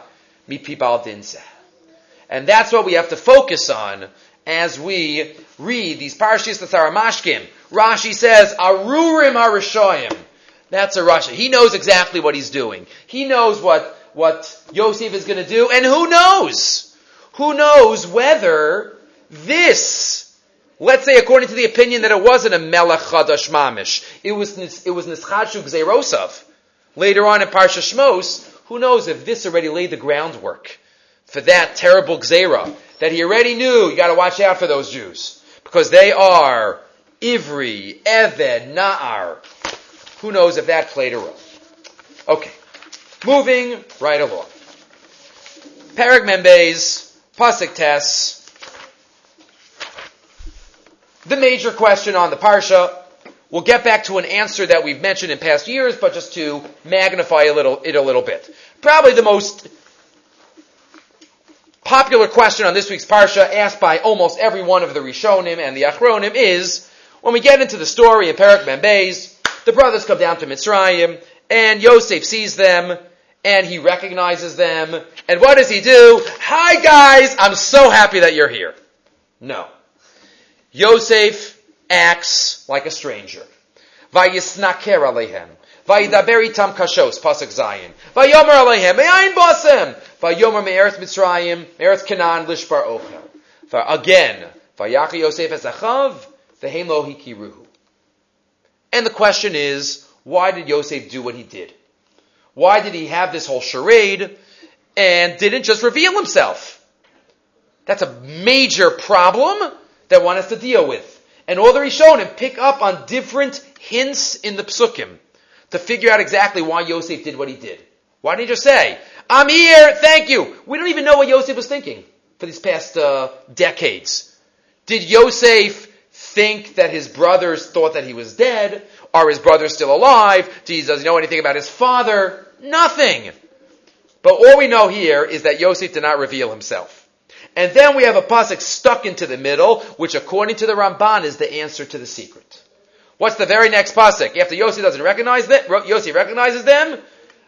And that's what we have to focus on as we read these parashas that are mashkim. Rashi says, Arurim Arishoyim. That's a Russia. He knows exactly what he's doing. He knows what, what Yosef is going to do, and who knows? Who knows whether this, let's say according to the opinion that it wasn't a Melech Chadash Mamish, it was, it was Nischadshu Gzeirosav. Later on in Parsha Shmos, who knows if this already laid the groundwork for that terrible Gzeira, that he already knew you gotta watch out for those Jews. Because they are Ivri, Eved, Na'ar, who knows if that played a role? Okay. Moving right along. Perek Mem Beis, Pasik Tes. The major question on the Parsha. We'll get back to an answer that we've mentioned in past years, but just to magnify a little, it a little bit. Probably the most popular question on this week's Parsha, asked by almost every one of the Rishonim and the Achronim, is, when we get into the story in Perek Mem Beis, the brothers come down to Mitzrayim, and Yosef sees them, and he recognizes them, and what does he do? Hi guys, I'm so happy that you're here. No. Yosef acts like a stranger. Vayisnaker alehem. Vayidaber kashos, pasuk zayin. Vayomer alehem, me'ayin basem. Vayomer me'eretz Mitzrayim, me'eretz Canaan, lishbar ochel. Again, Vayachi Yosef es achav, lo hikiruhu. And the question is, why did Yosef do what he did? Why did he have this whole charade and didn't just reveal himself? That's a major problem that one has to deal with. And all the Rishonim pick up on different hints in the psukim to figure out exactly why Yosef did what he did. Why didn't he just say, I'm here, thank you? We don't even know what Yosef was thinking for these past uh, decades. Did Yosef think that his brothers thought that he was dead? Are his brothers still alive? does he know anything about his father? Nothing. But all we know here is that Yosef did not reveal himself. And then we have a pasuk stuck into the middle, which according to the Ramban is the answer to the secret. What's the very next pasuk? After Yosef doesn't recognize them, Yosef recognizes them,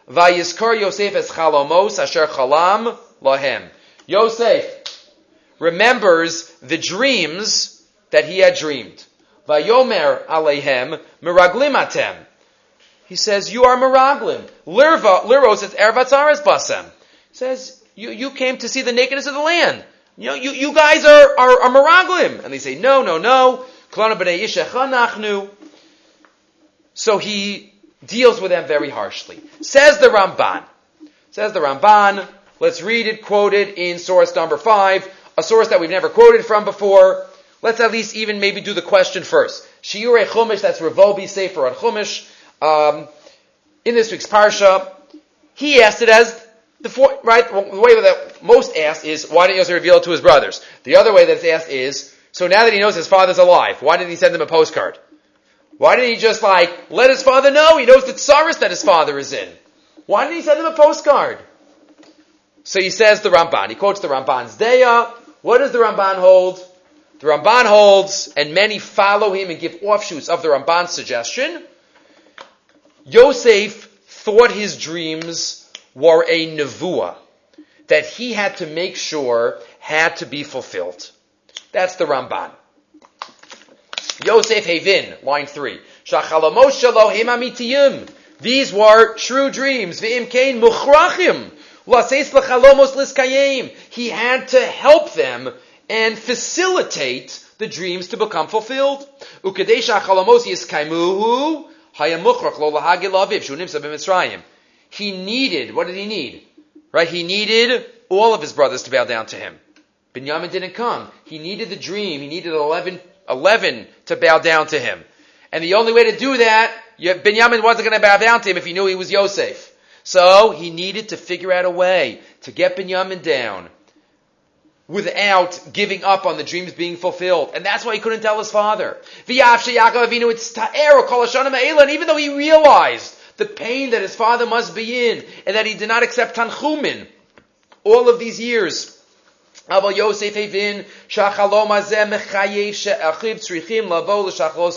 Vayizkar Yosef es chalomos asher chalam lahem. Yosef remembers the dreams that he had dreamed. Vayomer alehem miraglim atem. He says, you are miraglim. Lirva, liros is ervatzares basem. He says, you, you came to see the nakedness of the land. You know, you, you guys are, are, are miraglim. And they say, no, no, no. So he deals with them very harshly. Says the Ramban. Says the Ramban. Let's read it quoted in source number five, a source that we've never quoted from before. Let's at least even maybe do the question first. Shiure Chumash, that's Rav Wolbe Sefer on Chumash. Um, in this week's Parsha, he asked it as the four, right, the way that most asked is, why didn't Yosef reveal it to his brothers? The other way that it's asked is, so now that he knows his father's alive, why didn't he send them a postcard? Why didn't he just like, let his father know? He knows the tsaris that his father is in. Why didn't he send him a postcard? So he says the Ramban. He quotes the Ramban's Deya. What does the Ramban hold? The Ramban holds, and many follow him and give offshoots of the Ramban's suggestion. Yosef thought his dreams were a nevuah that he had to make sure had to be fulfilled. That's the Ramban. Yosef Havin, line three. These were true dreams. Viim Kain Muchrachim. He had to help them and facilitate the dreams to become fulfilled. He needed, what did he need? Right? He needed all of his brothers to bow down to him. Binyamin didn't come. He needed the dream. He needed 11, 11 to bow down to him. And the only way to do that, Binyamin wasn't going to bow down to him if he knew he was Yosef. So he needed to figure out a way to get Binyamin down without giving up on the dreams being fulfilled. And that's why he couldn't tell his father. Even though he realized the pain that his father must be in and that he did not accept Tanchumin all of these years, אבל יוסף הבין שהחלום הזה מחייב שאחיו צריכים לבוא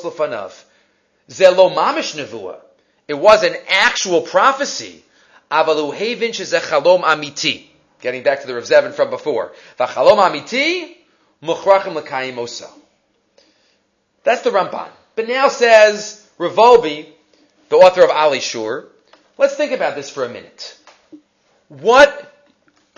לפניו. זה לא ממש נבואה. It was an actual prophecy, אבל הוא הבין שזה חלום אמיתי. Getting back to the Rav Zevin from before. והחלום האמיתי, לקיים עושה. That's the Ramban. But now says Rav Wolbe, the author of Alei Shur, let's think about this for a minute. What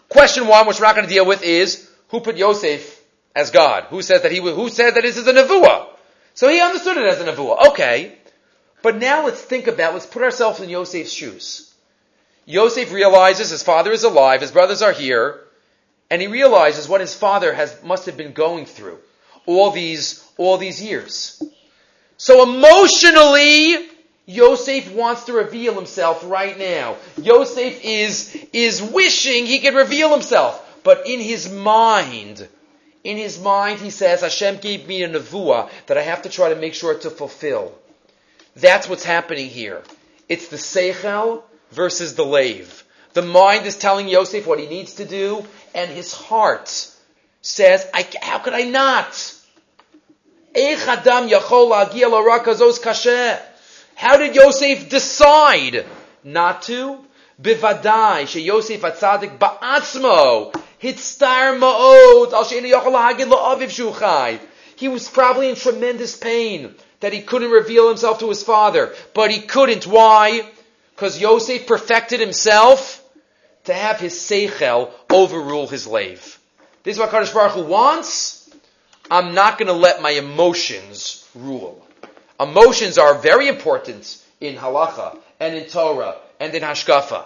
Question one, which we're not going to deal with, is who put Yosef as God? Who says that he? Who said that this is a nevuah? So he understood it as a nevuah. Okay, but now let's think about. Let's put ourselves in Yosef's shoes. Yosef realizes his father is alive, his brothers are here, and he realizes what his father has must have been going through all these all these years. So emotionally, Yosef wants to reveal himself right now. Yosef is, is wishing he could reveal himself. But in his mind, in his mind, he says, Hashem gave me a nevuah that I have to try to make sure to fulfill. That's what's happening here. It's the seichel versus the lave. The mind is telling Yosef what he needs to do, and his heart says, how could I not? How did Yosef decide not to? Bivadai, she Yosef atzadik ba'atzmo, hitstar ma'od, al la'aviv shuchai. He was probably in tremendous pain that he couldn't reveal himself to his father. But he couldn't. Why? Because Yosef perfected himself to have his seichel overrule his lave. This is what Kadosh Baruch Hu wants. I'm not going to let my emotions rule. Emotions are very important in halacha and in Torah and in hashkafa,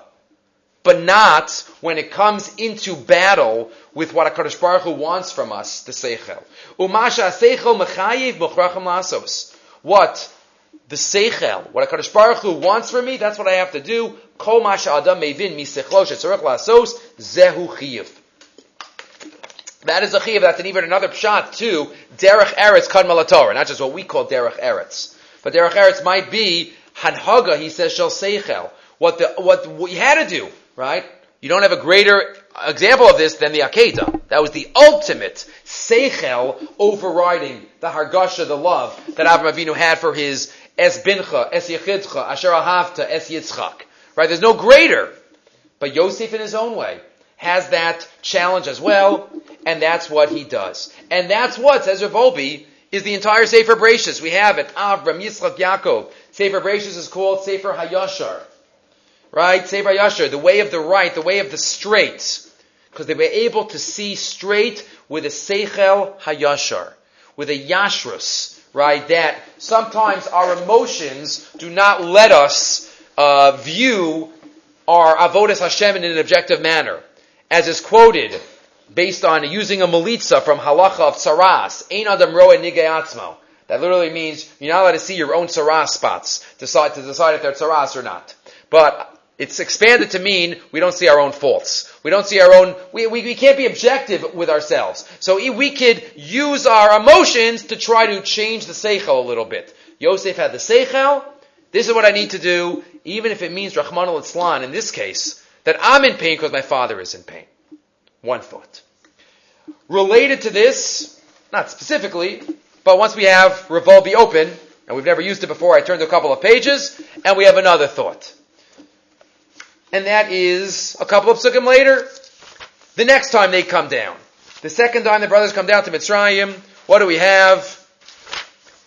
but not when it comes into battle with what Hakadosh Baruch Hu wants from us, the seichel. Umasha seichel mechayiv mochrachim lasos. What the seichel, what Hakadosh Baruch Hu wants from me, that's what I have to do. Kol masha adam mevin misechlo shetzorach lasos zehu chiyiv. That is a chiv. That's an even another pshat too. Derech eretz kadmal Torah, not just what we call derech eretz, but derech eretz might be hanhaga. He says shel seichel. What the what we had to do, right? You don't have a greater example of this than the Akedah. That was the ultimate seichel overriding the hargasha, the love that Avraham Avinu had for his es bincha, es yechidcha, asher ahavta, es yitzchak. Right? There's no greater. But Yosef in his own way has that challenge as well, and that's what he does. And that's what, says Rav Wolbe, is the entire Sefer Bereshis. We have it. Avram, Yitzchak, Yaakov. Sefer Bereshis is called Sefer Hayashar. Right? Sefer Hayashar, the way of the right, the way of the straight. Because they were able to see straight with a Seichel Hayashar. With a Yashrus. Right? That sometimes our emotions do not let us uh, view our avodas Hashem in an objective manner, as is quoted based on using a melitza from halacha of tsaras, ein adam roa nigei That literally means you're not allowed to see your own tsaras spots, decide to decide if they're tsaras or not. But it's expanded to mean we don't see our own faults. We don't see our own, we, we, we can't be objective with ourselves. So we could use our emotions to try to change the seichel a little bit. Yosef had the seichel, this is what I need to do, even if it means Rahman al Islan, in this case, that I'm in pain because my father is in pain. One thought. Related to this, not specifically, but once we have Rav Wolbe open, and we've never used it before, I turned a couple of pages, and we have another thought. And that is a couple of psukim later, the next time they come down. The second time the brothers come down to Mitzrayim, what do we have?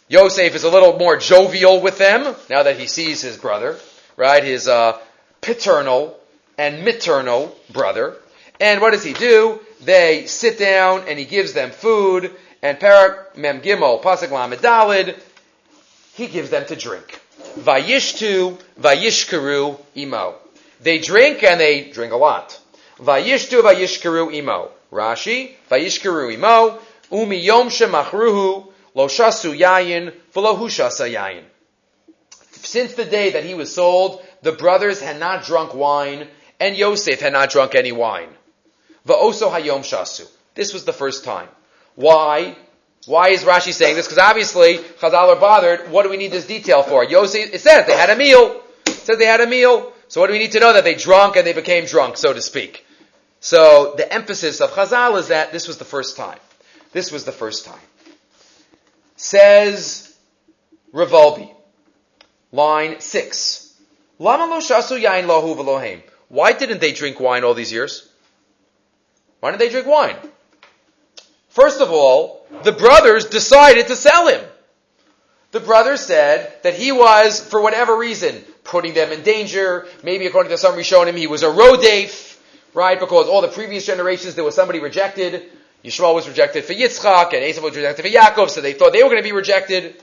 Yosef is a little more jovial with them now that he sees his brother, right? His uh, paternal and maternal brother. And what does he do? They sit down and he gives them food. And Parak Mem Gimel Pasuk Lamed he gives them to drink. Vayishtu Vayishkaru Imo. They drink and they drink a lot. Vayishtu Vayishkaru Imo. Rashi Vayishkaru Imo Umi Yom Shemachruhu Lo shasu yayin, v'lo hushasa yayin. Since the day that he was sold, the brothers had not drunk wine, and Yosef had not drunk any wine. Va'oso hayom shasu. This was the first time. Why? Why is Rashi saying this? Because obviously, Chazal are bothered. What do we need this detail for? Yosef, it says they had a meal. It says they had a meal. So what do we need to know? That they drunk and they became drunk, so to speak. So the emphasis of Chazal is that this was the first time. This was the first time. Says Rav Wolbe, line six. Lama lo shasu yain lahu v'lohem. Why didn't they drink wine all these years? Why didn't they drink wine? First of all, the brothers decided to sell him. The brothers said that he was, for whatever reason, putting them in danger. Maybe according to some Rishonim, he was a rodef, right? Because all the previous generations there was somebody rejected. Yishmael was rejected for Yitzchak, and Esav was rejected for Yaakov, so they thought they were going to be rejected.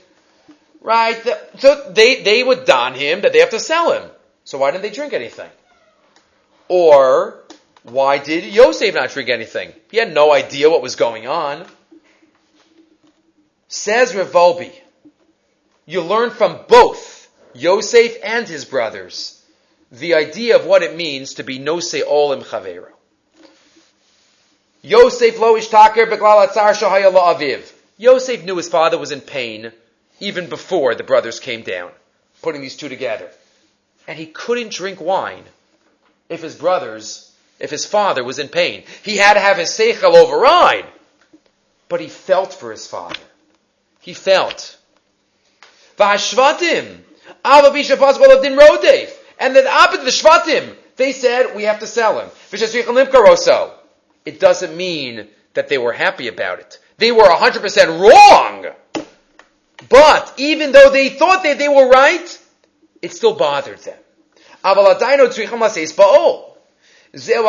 Right? So they, they would don him that they have to sell him. So why didn't they drink anything? Or, why did Yosef not drink anything? He had no idea what was going on. Says Rav Wolbe, you learn from both Yosef and his brothers the idea of what it means to be Nose Olim Chavero. Yosef lo ishtaker beglal atzar shahaya aviv. Yosef knew his father was in pain even before the brothers came down, putting these two together. And he couldn't drink wine if his brothers, if his father was in pain. He had to have his seichel override. But he felt for his father. He felt. V'hashvatim, avabisha pasbol din rodef. And the opposite, the shvatim, they said, we have to sell him it doesn't mean that they were happy about it. They were 100% wrong. But even though they thought that they were right, it still bothered them. As we know,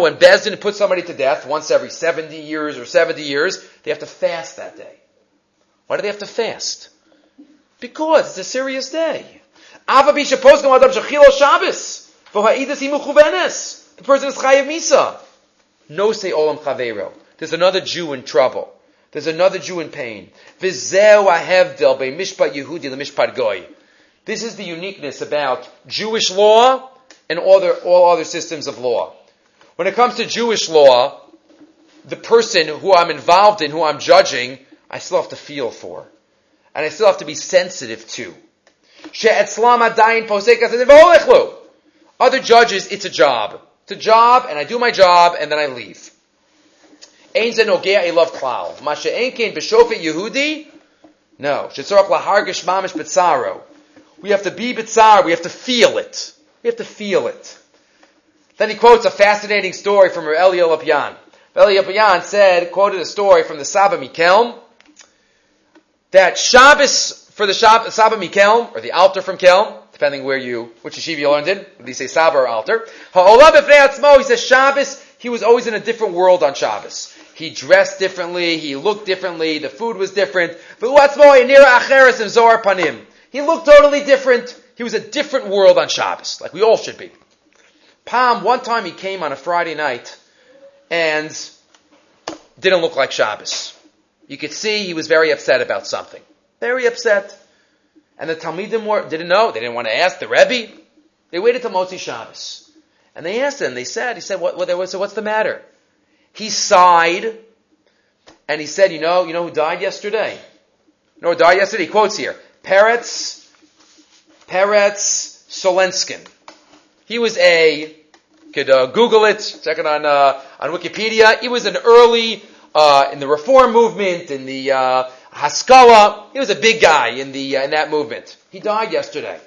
when Bezdin puts somebody to death once every 70 years or 70 years, they have to fast that day. Why do they have to fast? Because it's a serious day. The person is chayiv misa. No say olam chavero. There's another Jew in trouble. There's another Jew in pain. V'zeu ahevdel be mishpat Yehudi mishpat goy. This is the uniqueness about Jewish law and all other, all other systems of law. When it comes to Jewish law, the person who I'm involved in, who I'm judging, I still have to feel for. And I still have to be sensitive to. Other judges, it's a job. It's a job, and I do my job, and then I leave. No. We have to be bitzar. We have to feel it. We have to feel it. Then he quotes a fascinating story from Eli Lopian. Eli Lopian said, quoted a story from the Saba Mikelm, that Shabbos for the Shab, Saba Mikelm, or the altar from Kelm, depending where you, which yeshiva you learned in, whether you say Saba or Alter. He says Shabbos, he was always in a different world on Shabbos. He dressed differently, he looked differently, the food was different. But Zohar Panim. He looked totally different. He was a different world on Shabbos, like we all should be. Palm, one time he came on a Friday night and didn't look like Shabbos. You could see he was very upset about something. Very upset. And the Talmidim were, didn't know. They didn't want to ask the Rebbe. They waited till Motzi Shabbos. And they asked him, they said, he said, what, what, so what's the matter? He sighed and he said, you know, you know who died yesterday? You know who died yesterday? He quotes here. Peretz, Peretz Smolenskin. He was a, could uh, Google it, check it on, uh, on Wikipedia. He was an early, uh, in the reform movement, in the, uh, Haskalah. He was a big guy in the, uh, in that movement. He died yesterday.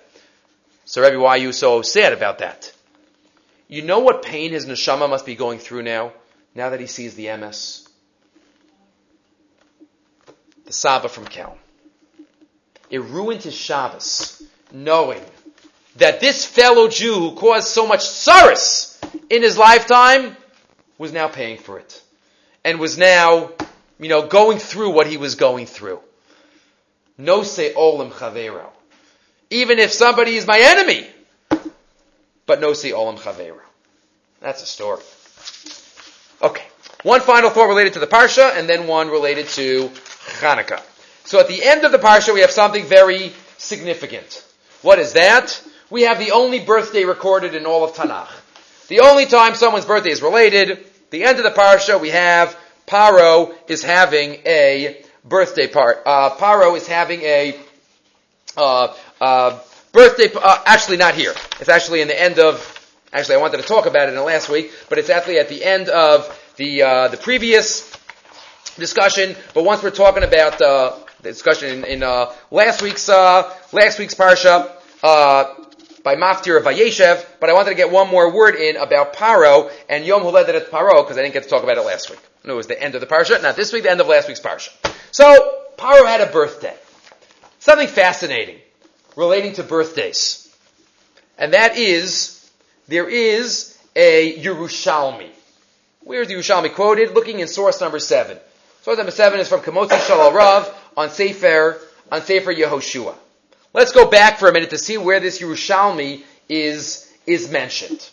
So Rebbe, why are you so sad about that? You know what pain his neshama must be going through now? now that he sees the MS. The Saba from Kel. It ruined his Shabbos, knowing that this fellow Jew who caused so much sorrows in his lifetime was now paying for it. And was now, you know, going through what he was going through. No say olim chavero. Even if somebody is my enemy. But no say olim chavero. That's a story. Okay. One final thought related to the Parsha, and then one related to Hanukkah. So at the end of the Parsha, we have something very significant. What is that? We have the only birthday recorded in all of Tanakh. The only time someone's birthday is related, the end of the Parsha, we have Paro is having a birthday part. Uh, Paro is having a uh, uh, birthday. Uh, actually, not here. It's actually in the end of Actually, I wanted to talk about it in the last week, but it's actually at the end of the uh, the previous discussion. But once we're talking about uh, discussion in, in uh, last week's uh, last week's parsha uh, by Maftir of Vayeshev, but I wanted to get one more word in about Paro and Yom Huledet Paro because I didn't get to talk about it last week. No, it was the end of the parsha, not this week, the end of last week's parsha. So Paro had a birthday. Something fascinating relating to birthdays, and that is there is a Yerushalmi. Where is the Yerushalmi quoted? Looking in source number seven. Source number seven is from Kamotzi Shalal Rav on Sefer, on Sefer Yehoshua. Let's go back for a minute to see where this Yerushalmi is, is mentioned.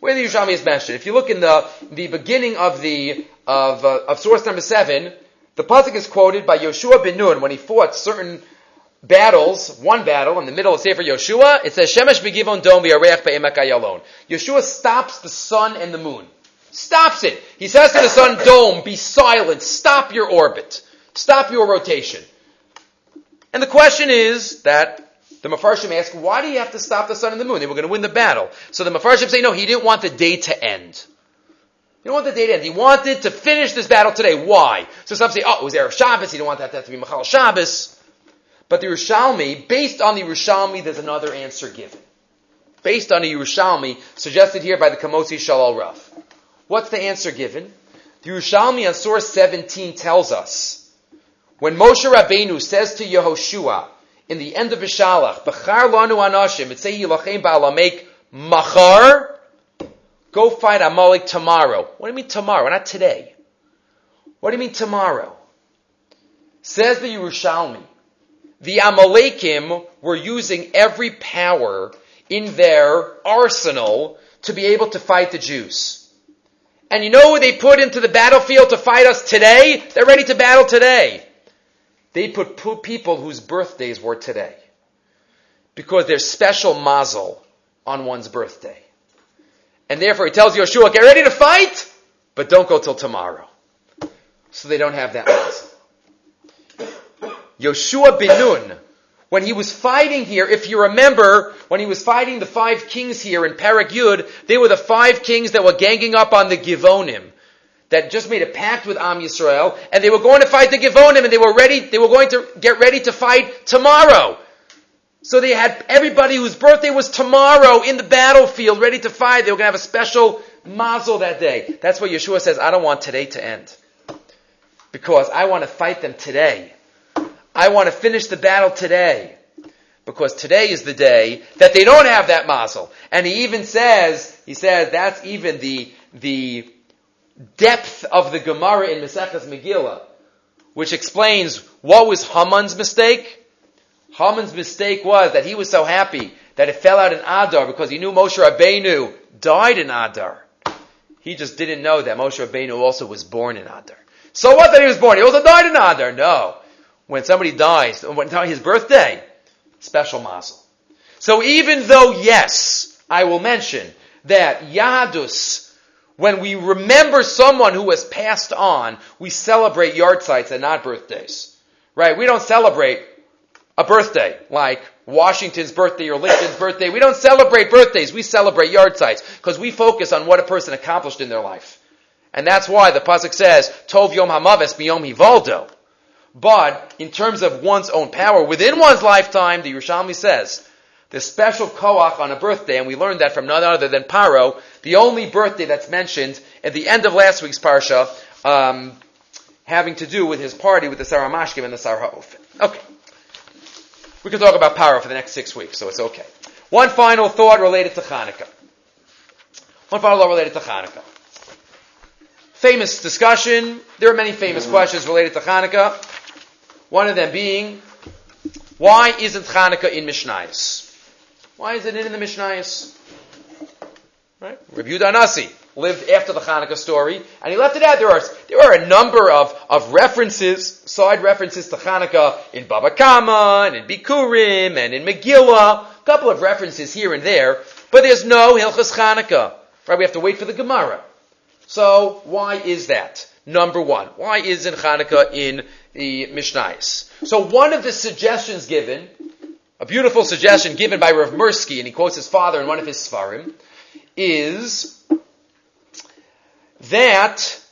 Where the Yerushalmi is mentioned. If you look in the, the beginning of the, of, uh, of source number seven, the Pasuk is quoted by Yoshua ben Nun when he fought certain battles, one battle in the middle of Sefer Yoshua, it says, Shemesh begivon dom v'yareach be'emek ayalon. Yoshua stops the sun and the moon. Stops it. He says to the sun, dome, be silent, stop your orbit. Stop your rotation. And the question is that the Mefarshim ask, why do you have to stop the sun and the moon? They were going to win the battle. So the Mefarshim say, no, he didn't want the day to end. He didn't want the day to end. He wanted to finish this battle today. Why? So some say, oh, it was Erev Shabbos. He didn't want that to, to be Machal Shabbos. But the Yerushalmi, based on the Yerushalmi, there's another answer given. Based on the Yerushalmi, suggested here by the Kamotzi Shalal Rav. What's the answer given? The Yerushalmi on source 17 tells us, when Moshe Rabbeinu says to Yehoshua, in the end of Bishalach, Bechar lanu anashim, say yilachem ba'alamek machar, go fight Amalek tomorrow. What do you mean tomorrow? Not today. What do you mean tomorrow? Says the Yerushalmi, the Amalekim were using every power in their arsenal to be able to fight the Jews. And you know who they put into the battlefield to fight us today? They're ready to battle today. They put people whose birthdays were today. Because there's special mazel on one's birthday. And therefore he tells Yeshua, get ready to fight, but don't go till tomorrow. So they don't have that mazel. Yeshua bin Nun, when he was fighting here, if you remember, when he was fighting the five kings here in Parak Yud, they were the five kings that were ganging up on the Givonim, that just made a pact with Am Yisrael, and they were going to fight the Givonim, and they were ready, they were going to get ready to fight tomorrow. So they had everybody whose birthday was tomorrow in the battlefield, ready to fight. They were going to have a special mazel that day. That's what Yeshua says, I don't want today to end. Because I want to fight them today. I want to finish the battle today. Because today is the day that they don't have that mazel. And he even says, he says that's even the, the depth of the Gemara in Maseches Megillah, which explains what was Haman's mistake. Haman's mistake was that he was so happy that it fell out in Adar because he knew Moshe Rabbeinu died in Adar. He just didn't know that Moshe Rabbeinu also was born in Adar. So what that he was born? He also died in Adar. No. When somebody dies, when his birthday, special mazel. So even though, yes, I will mention that Yahadus, when we remember someone who has passed on, we celebrate yahrzeits and not birthdays. Right? We don't celebrate a birthday, like Washington's birthday or Lincoln's birthday. We don't celebrate birthdays, we celebrate yahrzeits, because we focus on what a person accomplished in their life. And that's why the Pasuk says, Tov Yom Hamaves Biyom Hivaldo. But in terms of one's own power within one's lifetime, the Yerushalmi says, the special koach on a birthday, and we learned that from none other than Paro, the only birthday that's mentioned at the end of last week's parsha, um, having to do with his party with the Sar HaMashkim and the Sarah Ha'ofen. Okay. We can talk about power for the next six weeks, so it's okay. One final thought related to Hanukkah. One final thought related to Hanukkah. Famous discussion. There are many famous questions related to Hanukkah. One of them being, why isn't Hanukkah in Mishnayos? Why isn't it in the Mishnayos? Right? Rabbi Nasi lived after the Hanukkah story, and he left it out. There are, there are a number of, of references, side references to Hanukkah in Baba Kama, and in Bikurim, and in Megillah, a couple of references here and there, but there's no Hilchas Hanukkah. Right? We have to wait for the Gemara. So, why is that? Number one, why isn't Hanukkah in the Mishnayos? So one of the suggestions given, a beautiful suggestion given by Rav Mursky, and he quotes his father in one of his Svarim, is that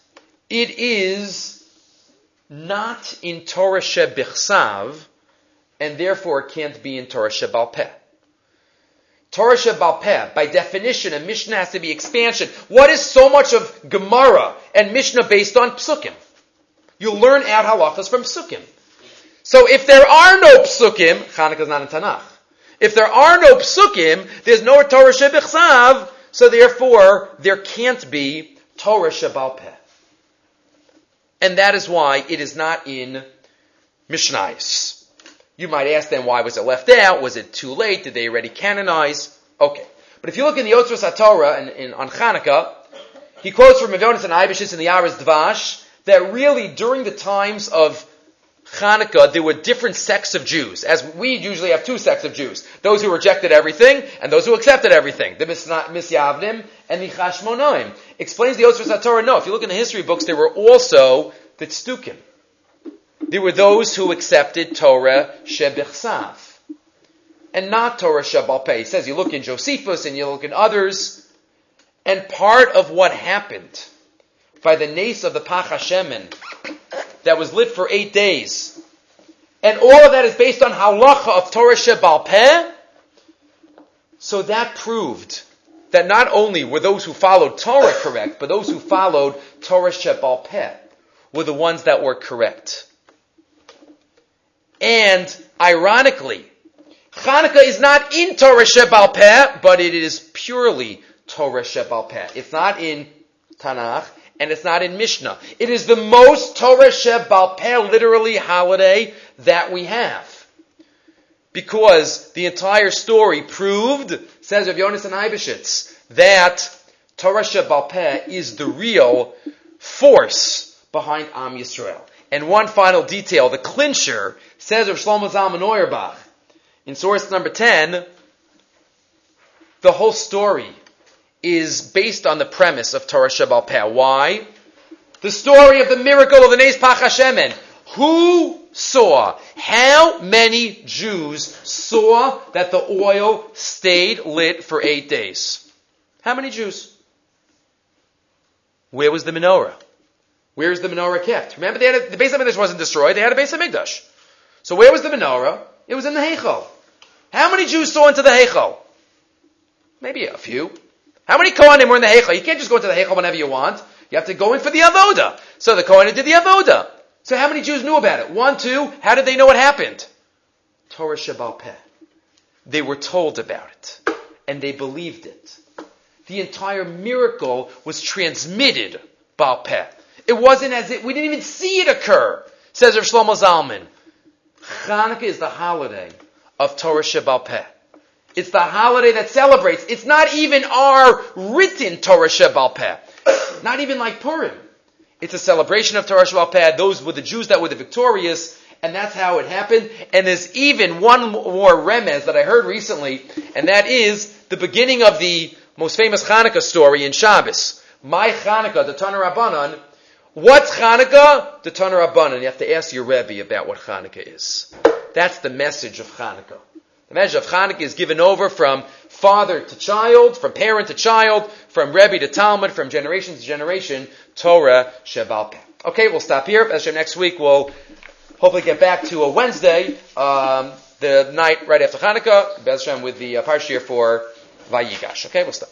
it is not in Torah Shebichsav, and therefore can't be in Torah Shebalpeh. Torah Shebalpeh, by definition, a Mishnah has to be expansion. What is so much of Gemara and Mishnah based on Psukim? You learn out halachas from Psukim. So if there are no Psukim, Chanukah is not in Tanakh. If there are no Psukim, there's no Torah Shebichsav, so therefore there can't be Torah Shabbal Peh. And that is why it is not in Mishnais. You might ask then, why was it left out? Was it too late? Did they already canonize? Okay. But if you look in the Yotzros HaTorah and, and on Chanukah, he quotes from Mevonis and Eibeshitz in the Yaaros Dvash that really during the times of Hanukkah, there were different sects of Jews, as we usually have two sects of Jews. Those who rejected everything, and those who accepted everything. The Misyavnim and the Chashmonaim. Explains the Yotzros Torah, no, if you look in the history books, there were also the Tzdukim. There were those who accepted Torah Shebichsav. And not Torah Shabbal Peh. He says, you look in Josephus and you look in others, and part of what happened by the nace of the Pach that was lit for eight days. And all of that is based on halacha of Torah Shebal Peh. So that proved that not only were those who followed Torah correct, but those who followed Torah Shebal Peh were the ones that were correct. And ironically, Hanukkah is not in Torah Shebal Peh, but it is purely Torah Shebal Peh. It's not in Tanakh and it's not in Mishnah. It is the most Torah Shebal Peh, literally holiday, that we have. Because the entire story proved, says of Rav Yonasan Eibeshitz, that Torah Shebal Peh is the real force behind Am Yisrael. And one final detail, the clincher, says of Shlomo Zalman in source number 10, the whole story is based on the premise of Torah Shebal Peh. Why? The story of the miracle of the Nes Pach Hashemen. Who saw? How many Jews saw that the oil stayed lit for eight days? How many Jews? Where was the menorah? Where is the menorah kept? Remember, they had a, the Beis Hamikdash wasn't destroyed. They had a Beis Hamikdash. So where was the menorah? It was in the Heichal. How many Jews saw into the Heichal? Maybe a few. How many Kohanim were in the Heichal? You can't just go into the Heichal whenever you want. You have to go in for the Avoda. So the Kohanim did the Avoda. So how many Jews knew about it? One, two. How did they know what happened? Torah Shabbal Peh. They were told about it. And they believed it. The entire miracle was transmitted Baal Peh. It wasn't as if, we didn't even see it occur, says Rav Shlomo Zalman. Hanukkah is the holiday of Torah Shabbal Peh. It's the holiday that celebrates. It's not even our written Torah Shebaal Peh. Not even like Purim. It's a celebration of Torah Shebaal Peh. Those were the Jews that were the victorious, and that's how it happened. And there's even one more remez that I heard recently, and that is the beginning of the most famous Hanukkah story in Shabbos. My Hanukkah, the Tanur Rabbanan. What's Hanukkah? The Tanur Rabbanan. You have to ask your Rebbe about what Hanukkah is. That's the message of Hanukkah. The message of Hanukkah is given over from father to child, from parent to child, from Rebbe to talmid, from generation to generation, Torah Sheval Okay, we'll stop here. As next week, we'll hopefully get back to a Wednesday, um, the night right after Hanukkah, Bez with the uh, Parshir for Vayigash. Okay, we'll stop.